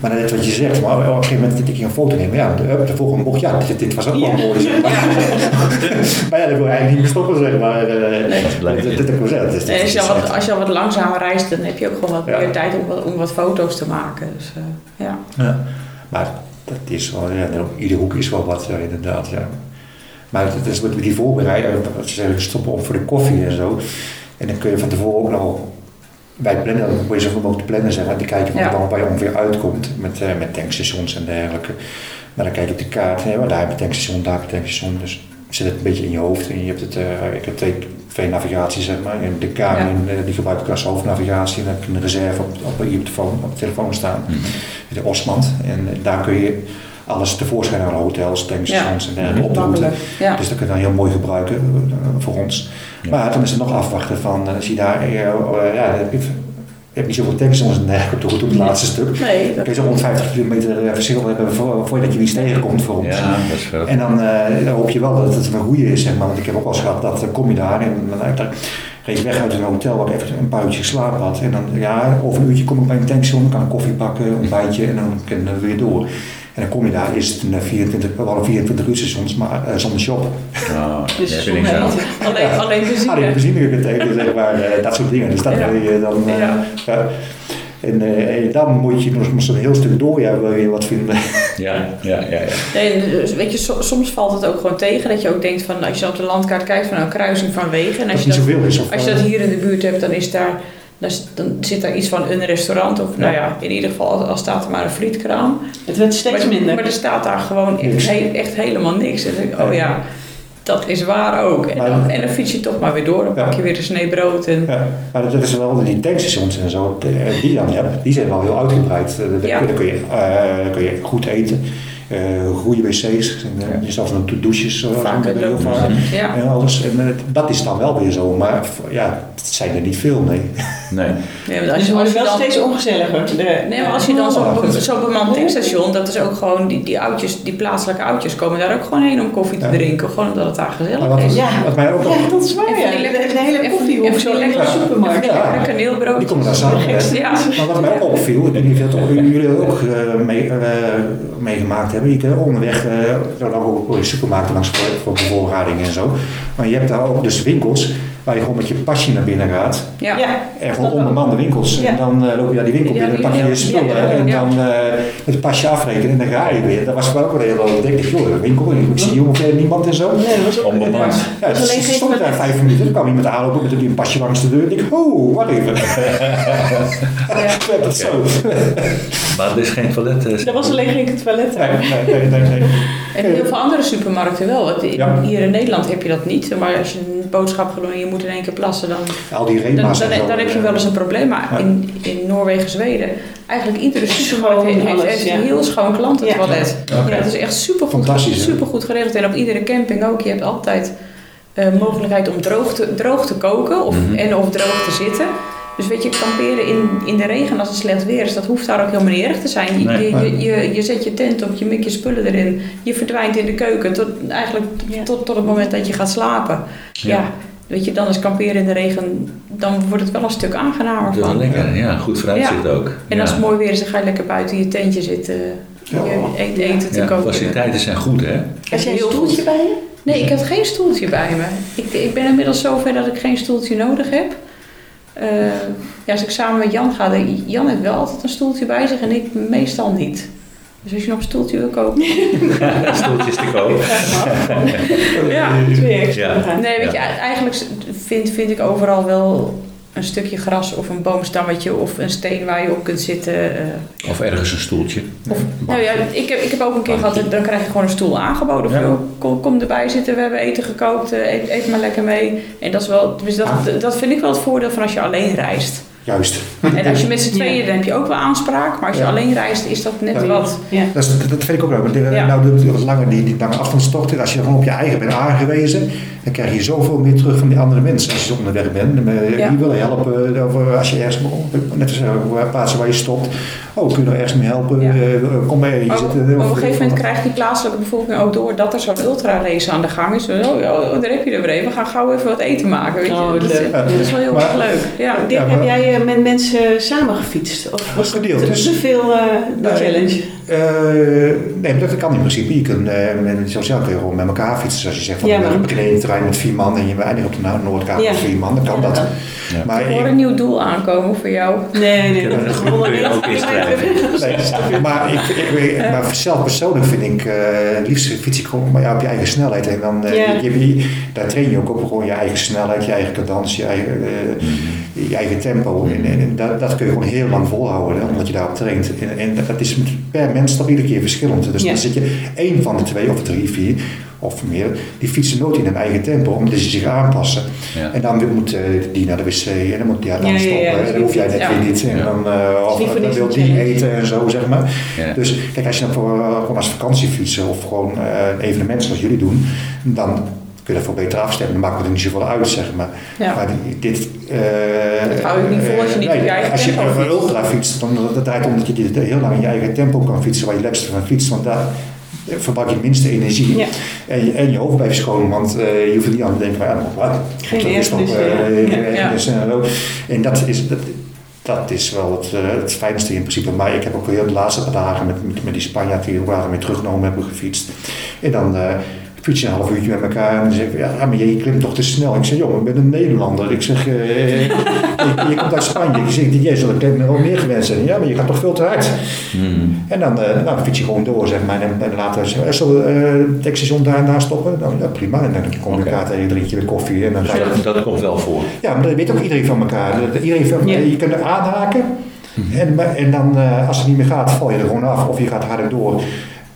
maar net wat je zegt, maar op een gegeven moment dat ik een foto neem, ja, de, de volgende bocht, ja, dit, dit was ook wel Ja. mooi. Zeg maar. maar ja, dat wil je eigenlijk niet meer stoppen, zeg maar. eh, Nee. dat, dat, dat als je, al wat, als je al wat langzamer reist, dan heb je ook gewoon wat Ja. meer tijd om, wat- om wat foto's te maken. Dus, eh, ja. Ja. Maar dat is wel, ja, ieder hoek is wel wat, ja, inderdaad. Ja. Maar het is met die voorbereiding, wat ze zeggen, stoppen op voor de koffie en zo. En dan kun je van tevoren ook nog bij het plannen, dan moet je zoveel mogelijk plannen zijn, en te kijken van Ja. waar je ongeveer uitkomt met, eh, met tankstations en dergelijke. Maar dan kijk je op de kaart, hè, daar heb je tankstation, daar heb je tankstation. Dus zit het een beetje in je hoofd. En je hebt het, eh, ik heb twee, twee navigaties, zeg maar. En de eh, die gebruik ik als hoofdnavigatie. En dan heb ik een reserve op, op, je telefoon, op de telefoon staan Mhm. de Osmand. En daar kun je alles tevoorschijn halen, hotels, tankstations en dergelijke op de route. Ja. Dus dat kun je dan heel mooi gebruiken eh, voor ons. Ja. Maar dan is het nog afwachten van, eh, als je daar, eh, ja, je, je hebt niet zoveel tankstations en dergelijke op de route op het laatste stuk. Nee, Dan dat, kun je zo'n 150 kilometer verschil hebben voor, voordat je iets tegenkomt voor ons. Ja, dat is. En dan, eh, dan hoop je wel dat het een goede is, zeg maar. Want ik heb ook eens gehad dat kom je daar en dan, reed ik weg uit een hotel waar ik even een paar uurtjes geslapen had. En dan, ja, over een uurtje kom ik bij een tankstation, kan een koffie pakken, een ontbijtje en dan kan ik weer door. En dan kom je daar, is het een 24, wel een 24 uur soms, maar eh, zonder shop. Nou, Dus heb je niks zonder aan. eten. Alleen, alleen benzine. benzine kunt eten, zeg maar, eh, dat soort dingen. Dus dat Ja. wil je dan... eh, Ja. En, eh, en dan moet je nog nog een heel stuk door, ja, wil je wat vinden. Ja, ja, ja. ja. Nee, dus weet je, so- soms valt het ook gewoon tegen dat je ook denkt van als je op de landkaart kijkt van een kruising van wegen en als je dat, zoveel is. Of, als je eh, dat hier in de buurt hebt, dan is daar dan, dan zit daar iets van een restaurant of nou ja, in ieder geval al, al staat er maar een frietkraam. Het werd steeds Maar, minder. maar er staat daar gewoon echt, echt helemaal niks. En dan denk ik, oh ja, dat is waar ook. En dan, en dan fiets je toch maar weer door, dan pak Ja. je weer een snee brood en Ja, maar dat is wel die tankstations en zo, eh, die dan hebt, die zijn wel heel uitgebreid. Eh, Daar Ja. kun, je, eh, kun je goed eten, goede wc's, en, eh, jezelf nog douches. eh, vaak heel een vaak. Ja. En alles. En eh, dat is dan wel weer zo, maar ja, het zijn er niet veel, nee. Nee. Nee, want als je, als wel dan, steeds ongezelliger. De, Nee, maar als je dan zo'n Oh, goed. zo'n bemand tankstation, dat is ook gewoon, die, die oudjes, die plaatselijke oudjes komen daar ook gewoon heen om koffie te Ja. drinken. Gewoon omdat het daar Maar gezellig wat, is. Ja. wat mij ook Ja, dat is waar. En van Ja. die De, lekkere- de hele koffie zo in de lekkere- supermarkt. Ja. Lekkere kaneelbroodjes. die komen daar samen. Ja. Maar wat mij ook opviel, ik weet niet of dat jullie dat ook eh, mee, eh, meegemaakt hebben. Kunt onderweg, eh dan ook supermarkten langs voor, voor bevoorrading en zo. Maar je hebt daar ook dus winkels waar je gewoon met je pasje naar binnen gaat. Ja. Ja. En gewoon onbemande winkels. Ja. En dan eh, loop je naar die winkel binnen, pak je je ja, spullen ja, en dan eh, met het pasje afrekenen en dan ga je weer. Dat was wel ook wel heel leuk. Ik denk, joh, een winkel, ik zie ongeveer niemand en zo. Nee, dat was ook Onbemand. Ja, Dat is dus alleen stond daar vijf minuten, dan kwam iemand aanlopen met een pasje langs de deur. En ik dacht, oh, wacht even. Dat zo? Maar er is geen toilet. eh, Er was alleen geen toilet. Nee, nee, nee. En heel veel andere supermarkten wel. Want in- Ja. Hier in Nederland heb je dat niet. Maar als je een boodschap doen en je moet in één keer plassen, dan, Al die dan, dan, heb je wel eens een probleem. Maar Ja. in, in Noorwegen, Zweden, eigenlijk iedere supermarkt heeft, alles, heeft ja. een heel schoon klantentoilet. Ja. Ja, dat is echt super goed, super goed geregeld. En op iedere camping ook. Je hebt altijd eh, mogelijkheid om droog te, droog te koken of, Mhm. en of droog te zitten. Dus weet je, kamperen in, in de regen als het slecht weer is, dat hoeft daar ook helemaal niet erg te zijn. Je, Nee. je, je, je, je zet je tent op, je mikt je spullen erin, je verdwijnt in de keuken tot, eigenlijk Ja. tot, tot het moment dat je gaat slapen. Ja. Ja. weet je, dan is kamperen in de regen, dan wordt het wel een stuk aangenamer Dat is wel van. lekker, ja. Goed vooruitzicht ook. En ja. als het mooi weer is, dan ga je lekker buiten in je tentje zitten, Ja. je eet, eten te Ja, koken. faciliteiten zijn goed, hè? Heb jij een stoeltje bij je? Nee, ik heb geen stoeltje bij me. Ik, ik ben inmiddels zover dat ik geen stoeltje nodig heb. Eh, ja, als ik samen met Jan ga, dan, Jan heeft wel altijd een stoeltje bij zich en ik meestal niet. Dus als je nog een stoeltje wil kopen. Stoeltjes te koop. Ja. Twee extra. Ja. Nee, weet je, eigenlijk vind, vind ik overal wel een stukje gras of een boomstammetje of een steen waar je op kunt zitten. eh. Of ergens een stoeltje. Of, nou ja, ik heb, ik heb ook een keer gehad, dan krijg je gewoon een stoel aangeboden. Of, Ja. kom, kom erbij zitten, we hebben eten gekookt, eh, eet, eet maar lekker mee. En dat, is wel, dus dat, Ah. dat vind ik wel het voordeel van als je alleen reist. Juist. En als je met z'n tweeën, Ja. dan heb je ook wel aanspraak. Maar als je Ja. alleen reist, is dat net Ja. wat. Ja. Dat, is, dat vind ik ook leuk. want, eh, Ja. Nou, de, de lange, die, die lange afstandstochten, als je gewoon op je eigen bent aangewezen, dan krijg je zoveel meer terug van die andere mensen als je onderweg bent. Eh, Ja. Die willen helpen, of eh, als je ergens, net als plaatsen waar je stopt, oh, kun je er ergens mee helpen, Ja. Eh, kom mee, op of- een gegeven moment krijgt die plaatselijke bevolking ook door dat er zo'n ultra-race aan de gang is. Oh, ja, oh, daar heb je er weer even. We gaan gauw even wat eten maken. Weet je. Oh, dat, is, leuk. dat is wel heel erg leuk. Ja. Ja, heb jij eh, met mensen samen gefietst? Of was het Gedeeld, te, dus- te veel eh, de Nee. challenge? Eh, nee, maar dat kan in principe. Je kunt, eh, met, sociaal kun je gewoon met elkaar fietsen. Als je zegt van Ja, we man. beginnen in het terrein met vier man en je eindigt op de No- Noordkaap Ja. met vier man, dan kan Ja, dat. dat Ja. Maar Ik hoor een nieuw doel aankomen voor jou. Nee, nee, dat is dat gewoon je ook. Nee, maar, ik, ik, weet- maar zelf persoonlijk vind ik, eh, het liefst fiets ik gewoon maar ja, op je eigen snelheid. En dan, Ja. je, je- daar train je ook op gewoon je eigen snelheid, je eigen cadans, je eigen, je eigen tempo. En, en, en dat, dat kun je gewoon heel lang volhouden, hè, omdat je daarop traint. En, en dat is per mens toch iedere keer verschillend. Dus Ja. dan zit je één van de twee of drie, vier of meer, die fietsen nooit in hun eigen tempo, omdat ze zich aanpassen. Ja. En dan moet eh, die naar de wc en dan moet die dan Ja, ja, ja, stoppen. en dan hoef jij net Ja. weer niet. En Ja. dan, eh, of niet voor dan niks wil die eten en zo, zeg maar. Ja. Dus kijk, als je dan voor, eh, gewoon als vakantie fietsen of gewoon eh, een evenement zoals jullie doen, dan kun je daarvoor beter afstemmen. Dan maakt het er niet zoveel uit, zeg maar. Ja. Maar dit... eh, Dat hou je niet vol als je niet nee, op je eigen Als je een fietst. ultra fietst, dan dat draait om dat je dit heel lang in je eigen tempo kan fietsen, waar je lekkerste van fietst. Want daar verbruik je het minste energie. Ja. En, je, en je hoofd blijft schoon, want eh, je hoeft er niet aan te denken van ja, wat, Geen eh, ja. ergernis en dat is, dat, dat is wel het, eh, het fijnste in principe. Maar ik heb ook heel de laatste paar dagen met, met, met die Spanjaard die we weer teruggenomen hebben gefietst. En dan eh fiets je een half uurtje met elkaar en dan zeg ik, ja, maar je, klimt toch te snel. Ik zeg, joh, ik ben een Nederlander. Ik zeg, eh, je, je komt uit Spanje. Ik zeg, jij zal ik wel meer gewend zijn. Ja, maar je gaat toch veel te hard. Hmm. En dan, eh, nou, dan fiets je gewoon door, zeg maar. En, en later zeg ik, zal eh, het taxistation daar en daar stoppen? Nou, ja, prima. En dan kom je Oké. elkaar tegen, drink je weer koffie. En dan je Dat, dat komt wel voor. ja, maar dat weet ook iedereen van elkaar. Dat- Iedereen van, Ja. Je kunt er aanhaken en, maar- en dan eh, als het niet meer gaat, val je er gewoon af of je gaat harder door.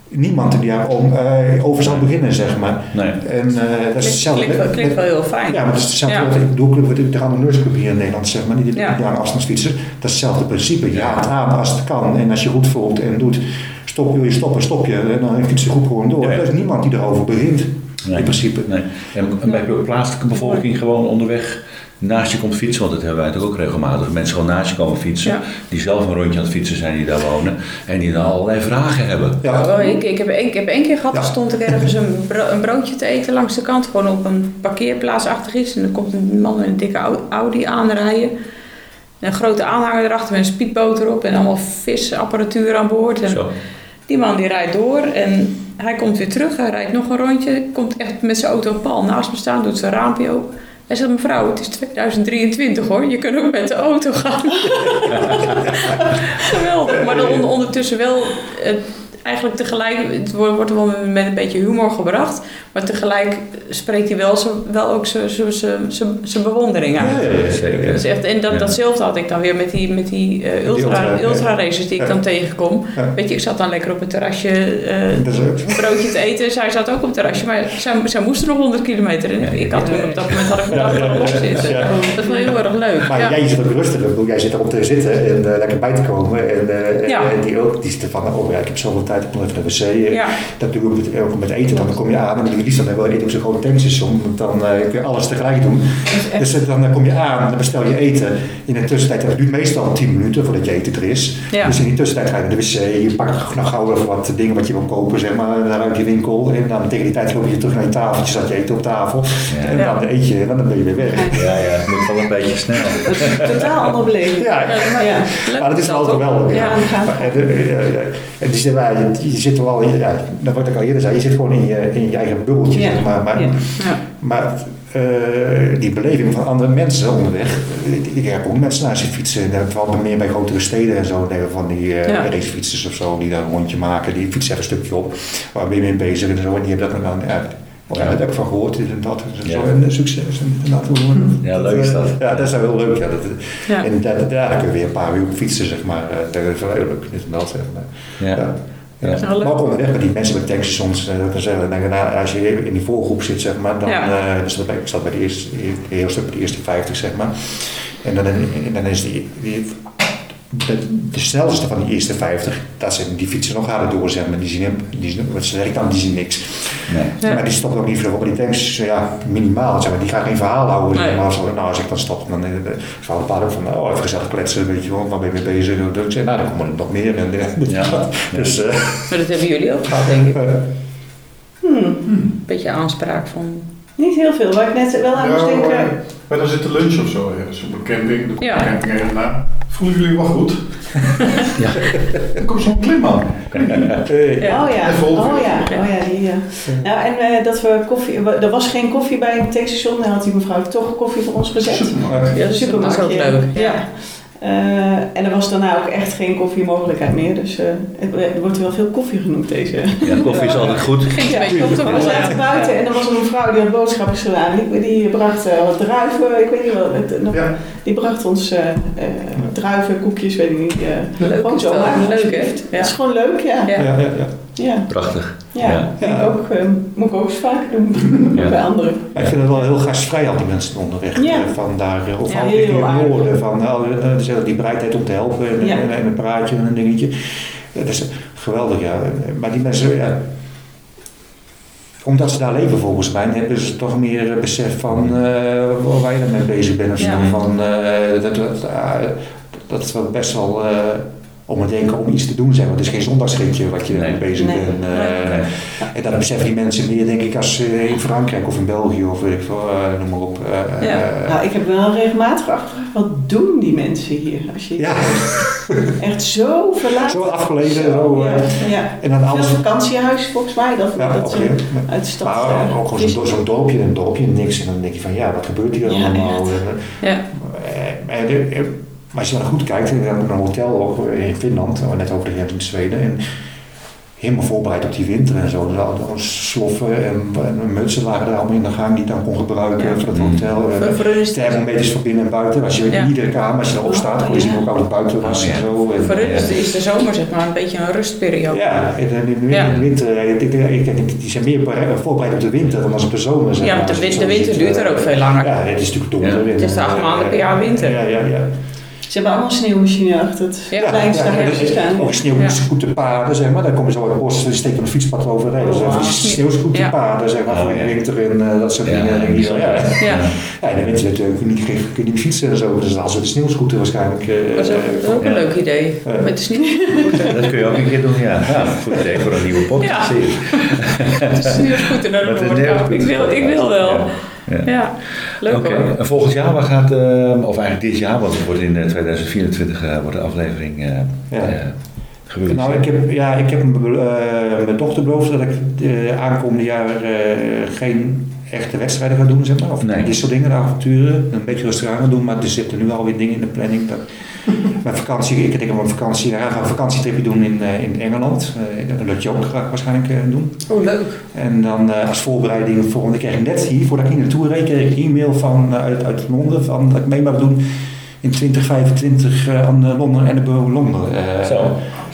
Niemand die daarom eh, over zal beginnen, zeg maar. Nee. En eh, dat is hetzelfde. Klinkt, klinkt wel heel fijn. ja, maar dat is hetzelfde. Ja. Ik bedoel, de de randonneursclub hier in Nederland, zeg maar, niet de Ja. ja. lange afstandsfietsen. Dat is hetzelfde principe. Je haalt aan als het kan en als je goed voelt en doet, stop, wil je stoppen, stop je. En dan fiets je groep gewoon door. Ja, ja. Er is niemand die erover begint, Nee. in principe. Nee. En, en bij de plaatselijke bevolking gewoon onderweg naast je komt fietsen, want dat hebben wij natuurlijk ook regelmatig. Mensen gewoon naast je komen fietsen, Ja. die zelf een rondje aan het fietsen zijn, die daar wonen. En die dan allerlei vragen hebben. Ja. Oh, ik, ik, heb één, ik heb één keer gehad, Ja. er stond ik ergens een, bro- een broodje te eten langs de kant, gewoon op een parkeerplaats achter iets. En dan komt een man met een dikke Au- Audi aanrijden. Een grote aanhanger erachter met een speedboot erop en allemaal visapparatuur aan boord. En Zo. die man die rijdt door en hij komt weer terug, hij rijdt nog een rondje, komt echt met zijn auto pal naast me staan, doet zijn raampje open. Hij zegt, mevrouw, het is 2023 hoor, je kunt ook met de auto gaan. Geweldig, maar dan on- ondertussen wel eh, eigenlijk tegelijk, het wo- wordt wel met een beetje humor gebracht, maar tegelijk spreekt hij wel, zo, wel ook zijn- bewondering uit. Ja, ja, ja, zeker. Is echt, en dat, Ja. datzelfde had ik dan weer met die, met die eh, ultra, ultra, races die ik dan tegenkom. Weet je, ik zat dan lekker op het terrasje eh, een broodje te eten. Zij zat ook op het terrasje, maar zij, zij moesten nog 100 kilometer. En ik, had toen op dat moment had ik me Ja, los zitten. Dat was wel heel erg leuk. Maar jij zit ook rustig. Jij zit erop te zitten en eh, lekker bij te komen. En, eh, en die ook, die zit van, oh ja, ik heb zoveel tijd, ik moet even naar de wc. Ja. Dat doe ik ook met, ook met eten, dan kom je aan. En dan doe je liefst dan wel eten op zo'n grote tankstation. Want dan eh, kun je alles tegelijk doen. Dus eh, dan eh, kom je aan, dan bestel je eten. In de tussentijd, dat duurt meestal 10 minuten voordat je eten er is. Ja. Dus in die tussentijd ga je naar de wc, je pakt nog gauw even wat dingen wat je wil kopen, zeg maar, naar uit die winkel. En dan tegen die tijd loop je terug naar je tafeltje, zat je eten op tafel. Ja. En dan eet je en dan ben je weer weg. Ja, ja, het moet wel een beetje snel. Totaal andere beleving. Ja, Ja. Maar dat is wel ook. geweldig. Ja, En die zit, ja, je, je zit wel in, ja, dat wat ik al eerder zei, je zit gewoon in je, in je eigen bubbeltje. Ja. zeg Maar, maar, Ja. Ja. maar eh, die beleving van andere mensen onderweg, eh, ik heb ook mensen naar zich fietsen, en dat valt meer bij grotere steden en zo, van die eh Ja. racefietsers of zo, die daar een rondje maken, die fietsen even een stukje op, waar ben je mee bezig en zo, en die hebben dat dan, ja, Oh, ja, daar heb ik van gehoord, dit en dat. Dat is Ja. zo een succes. En hoe- Ja, leuk is eh, dat. Ja, dat is wel heel leuk. Ja, dat, Ja. En daar, daar kun je weer een paar uur op fietsen, zeg maar. Eh, Dat is wel heel leuk, dit en dat, zeg maar. Ja. Ja. Ja. Maar ook onderweg met die mensen met tankstations, eh, dan zeggen, dan, nou, als je in die voorgroep zit, zeg maar, dan Ja. dus dat bij, ik zat bij de eerste, de eerste, de eerste 50, zeg maar. En dan, en dan is die, die de, de snelste van die eerste 50, dat zijn, die fietsen nog harder door, zeg maar. Die zien, hem- die zien, wat ze dan, die zien niks. Nee. Ja. Maar die stoppen ook niet veel op die tanks, ja, minimaal, zeg maar. Die gaan geen verhaal houden. zeg Nee. maar. als, nou, als ik dan stop, dan eh, zal een paar ook van, oh, even gezellig kletsen, weet je wel, waar ben je mee bezig? En ik zeg, nou, dan komen er nog meer. En, eh, Ja. Dus, eh, Maar dat hebben jullie ook gehad, denk ik. eh, Hmm. Een beetje aanspraak van... Niet heel veel, waar ik net wel aan moest Ja, denken. maar bij dan zitten lunch of zo ergens op een camping. De Ja. camping ergens na. Voelen jullie wel goed? Ja. Dan komt zo'n klimman. eh, Ja. Oh ja, oh over. ja, oh ja, die, ja. Nou, en eh, dat we koffie, we- er was geen koffie bij het tankstation, dan had die mevrouw toch koffie voor ons gezet. Supermarkt. Ja, dat is, dat is ook leuk. Ja. Eh, en er was daarna ook echt geen koffiemogelijkheid meer, dus eh, er wordt wel veel koffie genoemd deze. Ja, koffie is altijd goed. Te We zaten buiten en er was een mevrouw die had boodschappen gedaan. Die, die bracht eh, wat druiven, ik weet niet wat. het- nog- Ja. Die bracht ons eh, eh, druiven, koekjes, weet ik niet. eh, Leuk gewoon zomaar. Leuk, hè? Ja. Het is gewoon leuk, ja. Ja. Ja, ja, ja. Ja, Prachtig. ja. Ja. Ik ook, eh, moet ik ook eens vaker doen Ja. bij anderen. Ik vind het wel heel gastvrij al die mensen onderweg. Ja. eh, Van daar, eh, of Ja, heel die woorden, van nou, eh, ze hebben die bereidheid om te helpen en, Ja. en, en een praatje en een dingetje. Dat is geweldig, ja. Maar die mensen, ja, omdat ze daar leven volgens mij, hebben ze toch meer besef van eh, waar je mee bezig bent. Of zo. Van, eh, dat, dat, ah, dat is wel best wel, eh, om te denken om iets te doen. Zeg maar. Het is geen zondagsritje wat je Nee. bezig Nee. bent. eh, Nee. En dat beseffen die mensen meer, denk ik, als eh, in Frankrijk of in België of weet ik veel, eh, noem maar op. Ja. Nou, ik heb wel regelmatig afgevraagd, wat doen die mensen hier? Als je ja, echt zo verlaten. zo afgeleden. Zo, ja, eh, ja. En dan Veel alles. vakantiehuis volgens mij, dat, Ja, dat ze uit de stad Maar ook zo'n zo'n dorpje, een dorpje, niks. En dan denk je van ja, wat gebeurt hier Ja, allemaal? Ja. Eh, eh, maar als je dan goed kijkt, we hebben een hotel ook in Finland, waar we net over de grens in Zweden. En helemaal voorbereid op die winter en zo. Dus al al sloffen en, en mutsen lagen er allemaal in de gang die je dan kon gebruiken Ja. voor het hotel. Het, Thermometers voor binnen en buiten. Als je Ja. in iedere kamer, als je erop staat, kon je zien ook alles buiten was Oh, ja. en zo. En, voor is, eh, de, is de zomer zeg maar een beetje een rustperiode. ja, en dan in de Ja. in de winter, eh, ik denk, ik denk, die zijn meer bere- voorbereid op de winter dan als op de zomer. zeg Ja, maar. want de, winter duurt eh, er ook veel langer. Ja, het is natuurlijk donker. Het is de acht eh, maanden per jaar winter. Ja, ja, ja. Ze hebben allemaal sneeuwmachine achter het Ja. kleinste ja, staan. Ook sneeuwscooterpaden, zeg maar. Daar komen ze uit het bos, die steken een fietspad overheen. Dus Oh, sneeuwscooterpaden, zeg maar, Oh, voor in de ja. winter en dat soort Ja, dingen. Bijzonder. ja. Ja, Ja, in de winter natuurlijk kun je niet, kun je niet fietsen en zo. Dus als we de sneeuwscooter waarschijnlijk... eh, dat is ook, een Ja. leuk idee. Ja. Met de sneeuw. Dat kun je ook een keer doen, ja. ja goed idee voor een nieuwe podcast. Ja. De sneeuwscooter naar de Noordkaap. Ik wil, ik wil wel. Ja. Leuk Oké, hoor. en volgend jaar, waar gaat, eh, of eigenlijk dit jaar, want het wordt in eh, 2024 eh, wordt de aflevering eh Ja. eh, gepubliceerd. Nou, ik heb, ja, ik heb mijn eh, dochter beloofd dat ik de aankomende jaar eh, geen echte wedstrijden ga doen, zeg maar. Of Nee. dit soort dingen, de avonturen. Een beetje rustig aan gaan doen, maar er zitten nu alweer dingen in de planning. Dat, mijn vakantie, ik denk mijn vakantie, ik ga een vakantietripje doen in, eh, in Engeland. Eh, dat wil je ook graag waarschijnlijk eh, doen. Oh, leuk. En dan eh, als voorbereiding ik kreeg net hier, voordat ik hier naartoe reed, kreeg ik een e-mail van, uit, uit Londen van dat ik mee mag doen in 2025 eh, aan de Londen Edinburgh Londen. eh, Zo,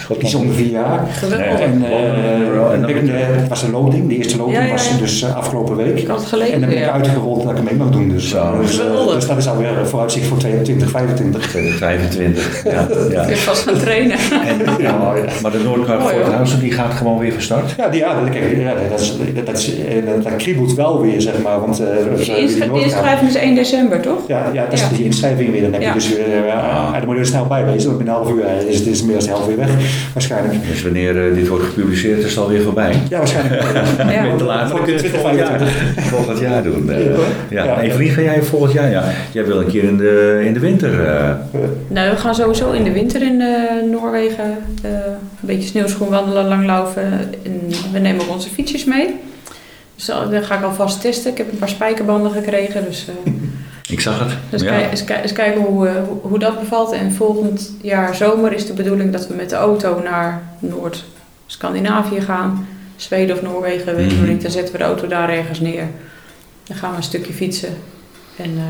Die is onder vier jaar. Geweldig. En, eh, en ik, weer eh, het was een loting, de eerste loting ja, was dus eh, afgelopen week. Ik had het En dan ben ik ja. uitgerold dat ik mee mag doen. Dus, Zo. dus, eh, Geweldig. dus dat is alweer een vooruitzicht voor 22, 25. 2025. Ja, ja. Ik heb vast gaan trainen. En, ja, maar de Noordkaart. Forthuizen die gaat gewoon weer van start. Ja, die, ja, dat, kijk, ja, dat, is, dat, dat, is- eh, dat kriebelt wel weer, zeg maar. Want, eh, De eh, inschrijving is 1 december, toch? Ja, ja, dat is Ja. die inschrijving weer. Dan heb je Ja. dus weer, eh, ja, dan moet je er snel bij wezen, want binnen een half uur eh, is het is meer dan de helft weer weg, waarschijnlijk. Dus wanneer eh, dit wordt gepubliceerd is het alweer voorbij. Ja, waarschijnlijk. Ja. Met Voor kun je het volgend jaar, 2025. volgend jaar doen. eh. ja. Ja. Evelien, ga jij volgend jaar? Ja. Jij wil een keer in de, in de winter. eh, Nou, we gaan sowieso in de winter in eh, Noorwegen eh, een beetje sneeuwschoen wandelen, langlaufen. En we nemen ook onze fietsjes mee. Dus dat ga ik alvast testen. Ik heb een paar spijkerbanden gekregen. Dus, eh, ik zag het. dus ja. kijk- eens, kijk- eens kijken hoe, eh, hoe, hoe dat bevalt. En volgend jaar zomer is de bedoeling dat we met de auto naar Noord-Scandinavië gaan. Zweden of Noorwegen, weet ik nog Mhm. niet. Dan zetten we de auto daar ergens neer. Dan gaan we een stukje fietsen. En eh,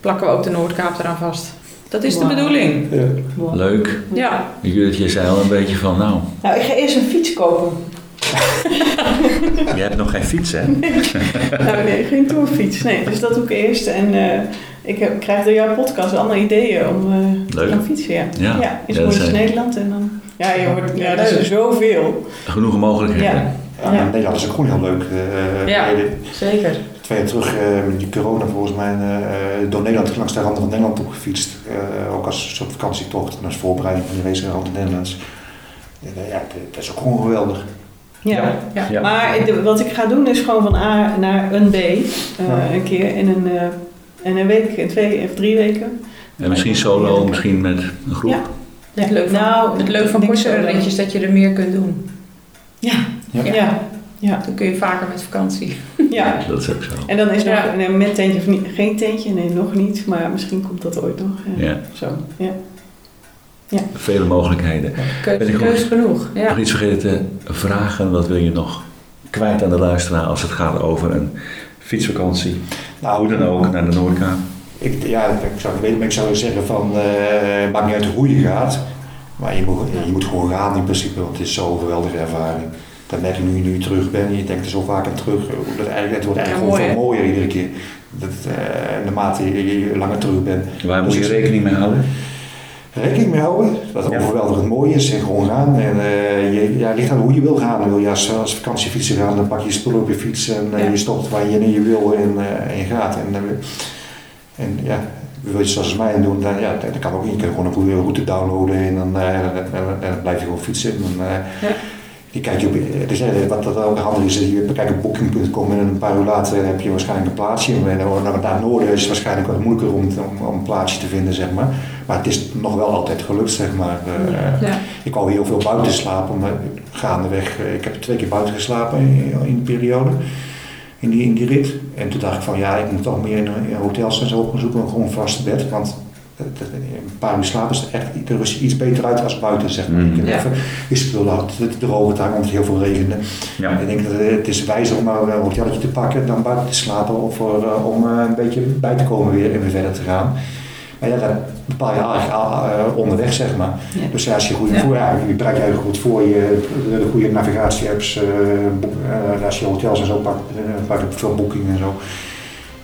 plakken we ook de Noordkaap eraan vast. Dat is de bedoeling. Ja. Wow. Ja. Je zei al een beetje van, nou, Nou, ik ga eerst een fiets kopen. Je hebt nog geen fiets, hè? nou, nee, geen tourfiets. Nee, dus dat doe ik eerst. En eh, ik, heb, ik krijg door jouw podcast allemaal ideeën om eh, te Leuk. gaan fietsen. Ja, Ja. ja zijn- Nederland en dan... Ja, je hoort, ja, dat is zoveel. Genoeg mogelijkheden. Ja. Ja, Ja. Nederland is ook gewoon heel leuk. eh, Ja. eh, Zeker. Twee jaar terug eh, met die corona volgens mij eh, door Nederland langs de rand van Nederland op gefietst. Eh, ook als soort vakantietocht en als voorbereiding van de race rond de Nederlands. Ja, ja, dat is ook gewoon geweldig. Ja. Ja. Ja. Maar wat ik ga doen is gewoon van A naar een B. eh, Ja. Een keer in een, eh, in een week, in twee of drie weken. En misschien solo, misschien met een groep. Ja. Het leuk van, Nou, het leuk van kortere ritjes dat je er meer kunt doen. Ja. Ja. Ja. ja. ja. Dan kun je vaker met vakantie. Dat is ook zo. En dan is nog Ja. een moment tentje of niet, geen tentje, nee nog niet, maar misschien komt dat ooit nog. Ja. Ja, Zo, ja. Vele mogelijkheden. Ben Keus, genoeg. Ja. Nog iets vergeten te vragen, wat wil je nog kwijt aan de luisteraar als het gaat over een fietsvakantie? Nou, Hoe dan ook, naar de Noordkaap. Ik, ja, ik zou, weet, maar ik zou zeggen van, eh maakt niet uit hoe je gaat, maar je moet, je moet gewoon gaan in principe, want het is zo'n geweldige ervaring. Dat merk je nu je nu terug bent, je denkt er zo vaak aan terug, dat eigenlijk, het wordt Ja, gewoon veel mooier iedere keer. Dat, eh, naarmate je, je langer terug bent. Waar moet je Dus- rekening mee houden? Rekening mee houden. Dat het Ja. overweldigend mooi is en gewoon gaan. En eh, je, ja, het ligt aan hoe je wil gaan. Wil je als, als vakantiefietser gaan, dan pak je je spullen op je fiets en eh, Ja. je stopt waar je, je wil en, eh, en je gaat. En, en ja, wil je zoals mij doen, dan, ja, dat kan ook niet. Je kan gewoon een goede route downloaden en dan, eh, dan- dan- dan blijf je gewoon fietsen. En dan, eh, Ja. Je kijkt je op, dus, eh, wat dat ook handig is, je kijkt op booking.com en een paar uur later heb je waarschijnlijk een plaatsje. En naar, naar het noorden is het waarschijnlijk wat moeilijker om, om, om een plaatsje te vinden, zeg maar. Maar het is nog wel altijd gelukt, zeg maar. Eh, Ja. Ik wou heel veel buiten slapen, maar gaandeweg, eh, ik heb twee keer buiten geslapen in, in de periode, in die, in die rit. En toen dacht ik van ja, ik moet toch meer in, in hotels en zo gaan zoeken, gewoon een vaste bed. Want een paar uur slapen is echt, er is iets beter uit als buiten, zeg maar. Mm. Je kunt Ja. even je spullen had, het droge daar, omdat het heel veel regende. Ja. Ik denk dat het is wijzer om nou een hotelletje te pakken dan buiten te slapen of voor, eh, om eh, een beetje bij te komen weer en weer verder te gaan. Maar ja, dat bepaal je eigenlijk eh, onderweg, zeg maar. Ja. Dus als je goede Ja. voor, ja, je bereidt je eigenlijk goed voor, je de, de goede navigatie-apps, eh, eh, als je hotels en zo pakt, eh, pak je veel boeking en zo.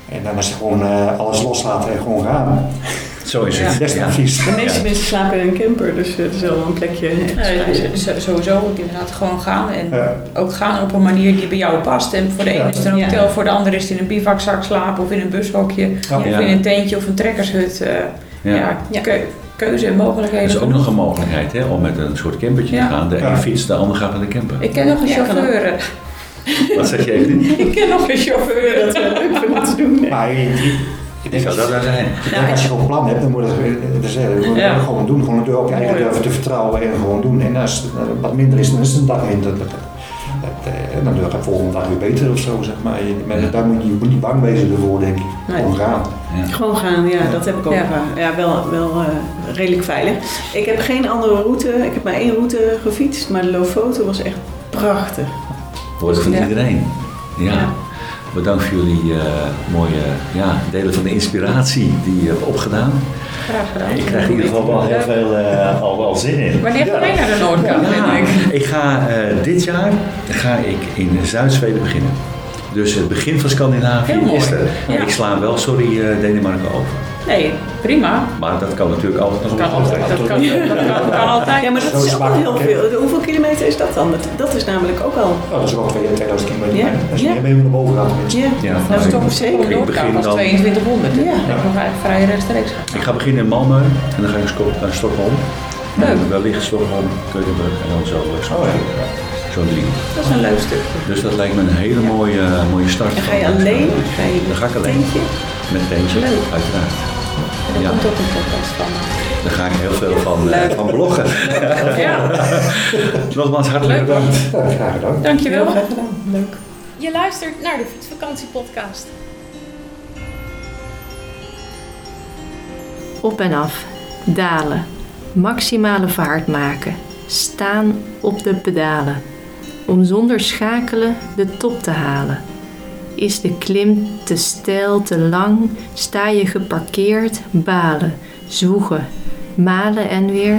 En dan als je gewoon eh, alles loslaten en gewoon gaan. Zo is het. is Ja. advies. De meeste mensen slapen in een camper, dus het is wel een plekje Nee, z- sowieso ook inderdaad gewoon gaan. En Ja. ook gaan op een manier die bij jou past. En voor de Ja. ene is het een Ja. hotel, voor de ander is het in een bivakzak slapen of in een bushokje. Of Ja. in een tentje of een trekkershut. eh, Ja. ja. Ja. keu- keuze en mogelijkheden. Dat is ook nog een mogelijkheid hè, om met een soort campertje Ja. te gaan. De Ja. een fietst, de ander gaat met een camper. Ik ken nog een Ja, chauffeur. eh. Wat zeg je even? Ik ken nog een chauffeur. Dat leuk vinden om te doen. Maar ik denk Zou dat daar zijn? Ik denk als je gewoon een plan hebt, dan moet je het, dus, eh, Ja. gewoon doen. Gewoon natuurlijk ook je eigen durven te vertrouwen en gewoon doen. En als het eh, wat minder is, dan is het een dag minder. Dat, dat, dat, eh, en dan je het volgende dag weer beter of zo, zeg maar. Je, maar daar moet je, je moet niet bang wezen ervoor, denk ik. Nee. Gewoon gaan. Ja. Gewoon gaan, ja, dat heb ik ook. Ja. Wel, wel eh, redelijk veilig. Ik heb geen andere route, ik heb maar één route gefietst, maar de Lofoten was echt prachtig. Hoort van Ja. iedereen. Ja. Bedankt voor jullie eh, mooie ja, delen van de inspiratie die je hebt opgedaan. Graag gedaan. Ik krijg in ieder geval wel heel veel eh, al wel zin in. Wanneer ga jij naar de Noordkant, Ja, ik? ik ga eh, dit jaar ga ik in Zuid-Zweden beginnen. Dus het begin van Scandinavië is er. Ja. Ik sla wel, sorry, eh, Denemarken over. Nee, prima. Maar dat kan natuurlijk altijd nog Kan altijd. Dat kan, dat kan, kan altijd. Ja, maar dat Zo is ook heel veel. Hoeveel kilometer is dat dan? Dat, dat is namelijk ook al. Oh, dat is wel 2000 kilometer. Ja. Als je Ja. mee naar boven gaat, tenminste. Ja, Ja, Dat is toch zeker. begin als dan- 2200. Ja. Dat is nog eigenlijk vrij rechtstreeks gaan. Ik ga beginnen in Malmö en dan ga ik naar Stockholm. Leuk. En Wellicht Stockholm, Keukenburg en dan zo eh, Oh, ja. zo'n drie. Dat is een leuk stukje. Dus dat lijkt me een hele mooie, mooie start. En ga je alleen? Ga je Dan ga ik alleen. Met Leuk. uiteraard. Er Ja. komt ook een podcast van. Daar ga ik heel veel van, eh, Leuk. van bloggen. Ja, Nogmaals hartelijk Leuk. bedankt. Ja, graag gedaan. dankjewel. Graag gedaan. Leuk. Je luistert naar de Fietsvakantiepodcast. Op en af, dalen, maximale vaart maken, staan op de pedalen. Om zonder schakelen de top te halen. Is de klim te steil, te lang, sta je geparkeerd, balen, zwoegen, malen en weer.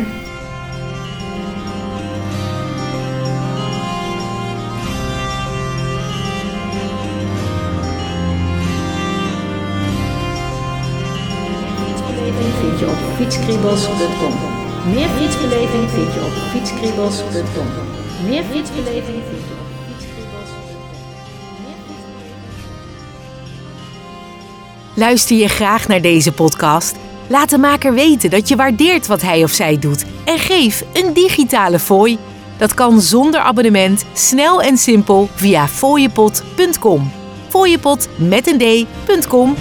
Vind je op fietskriebels.com. Meer fietsbeleving vind je op fietskriebels.com. Meer fietsbeleving vind je Luister je graag naar deze podcast? Laat de maker weten dat je waardeert wat hij of zij doet en geef een digitale fooi. Dat kan zonder abonnement, snel en simpel via fooiepot.com. Fooiepot met een d.com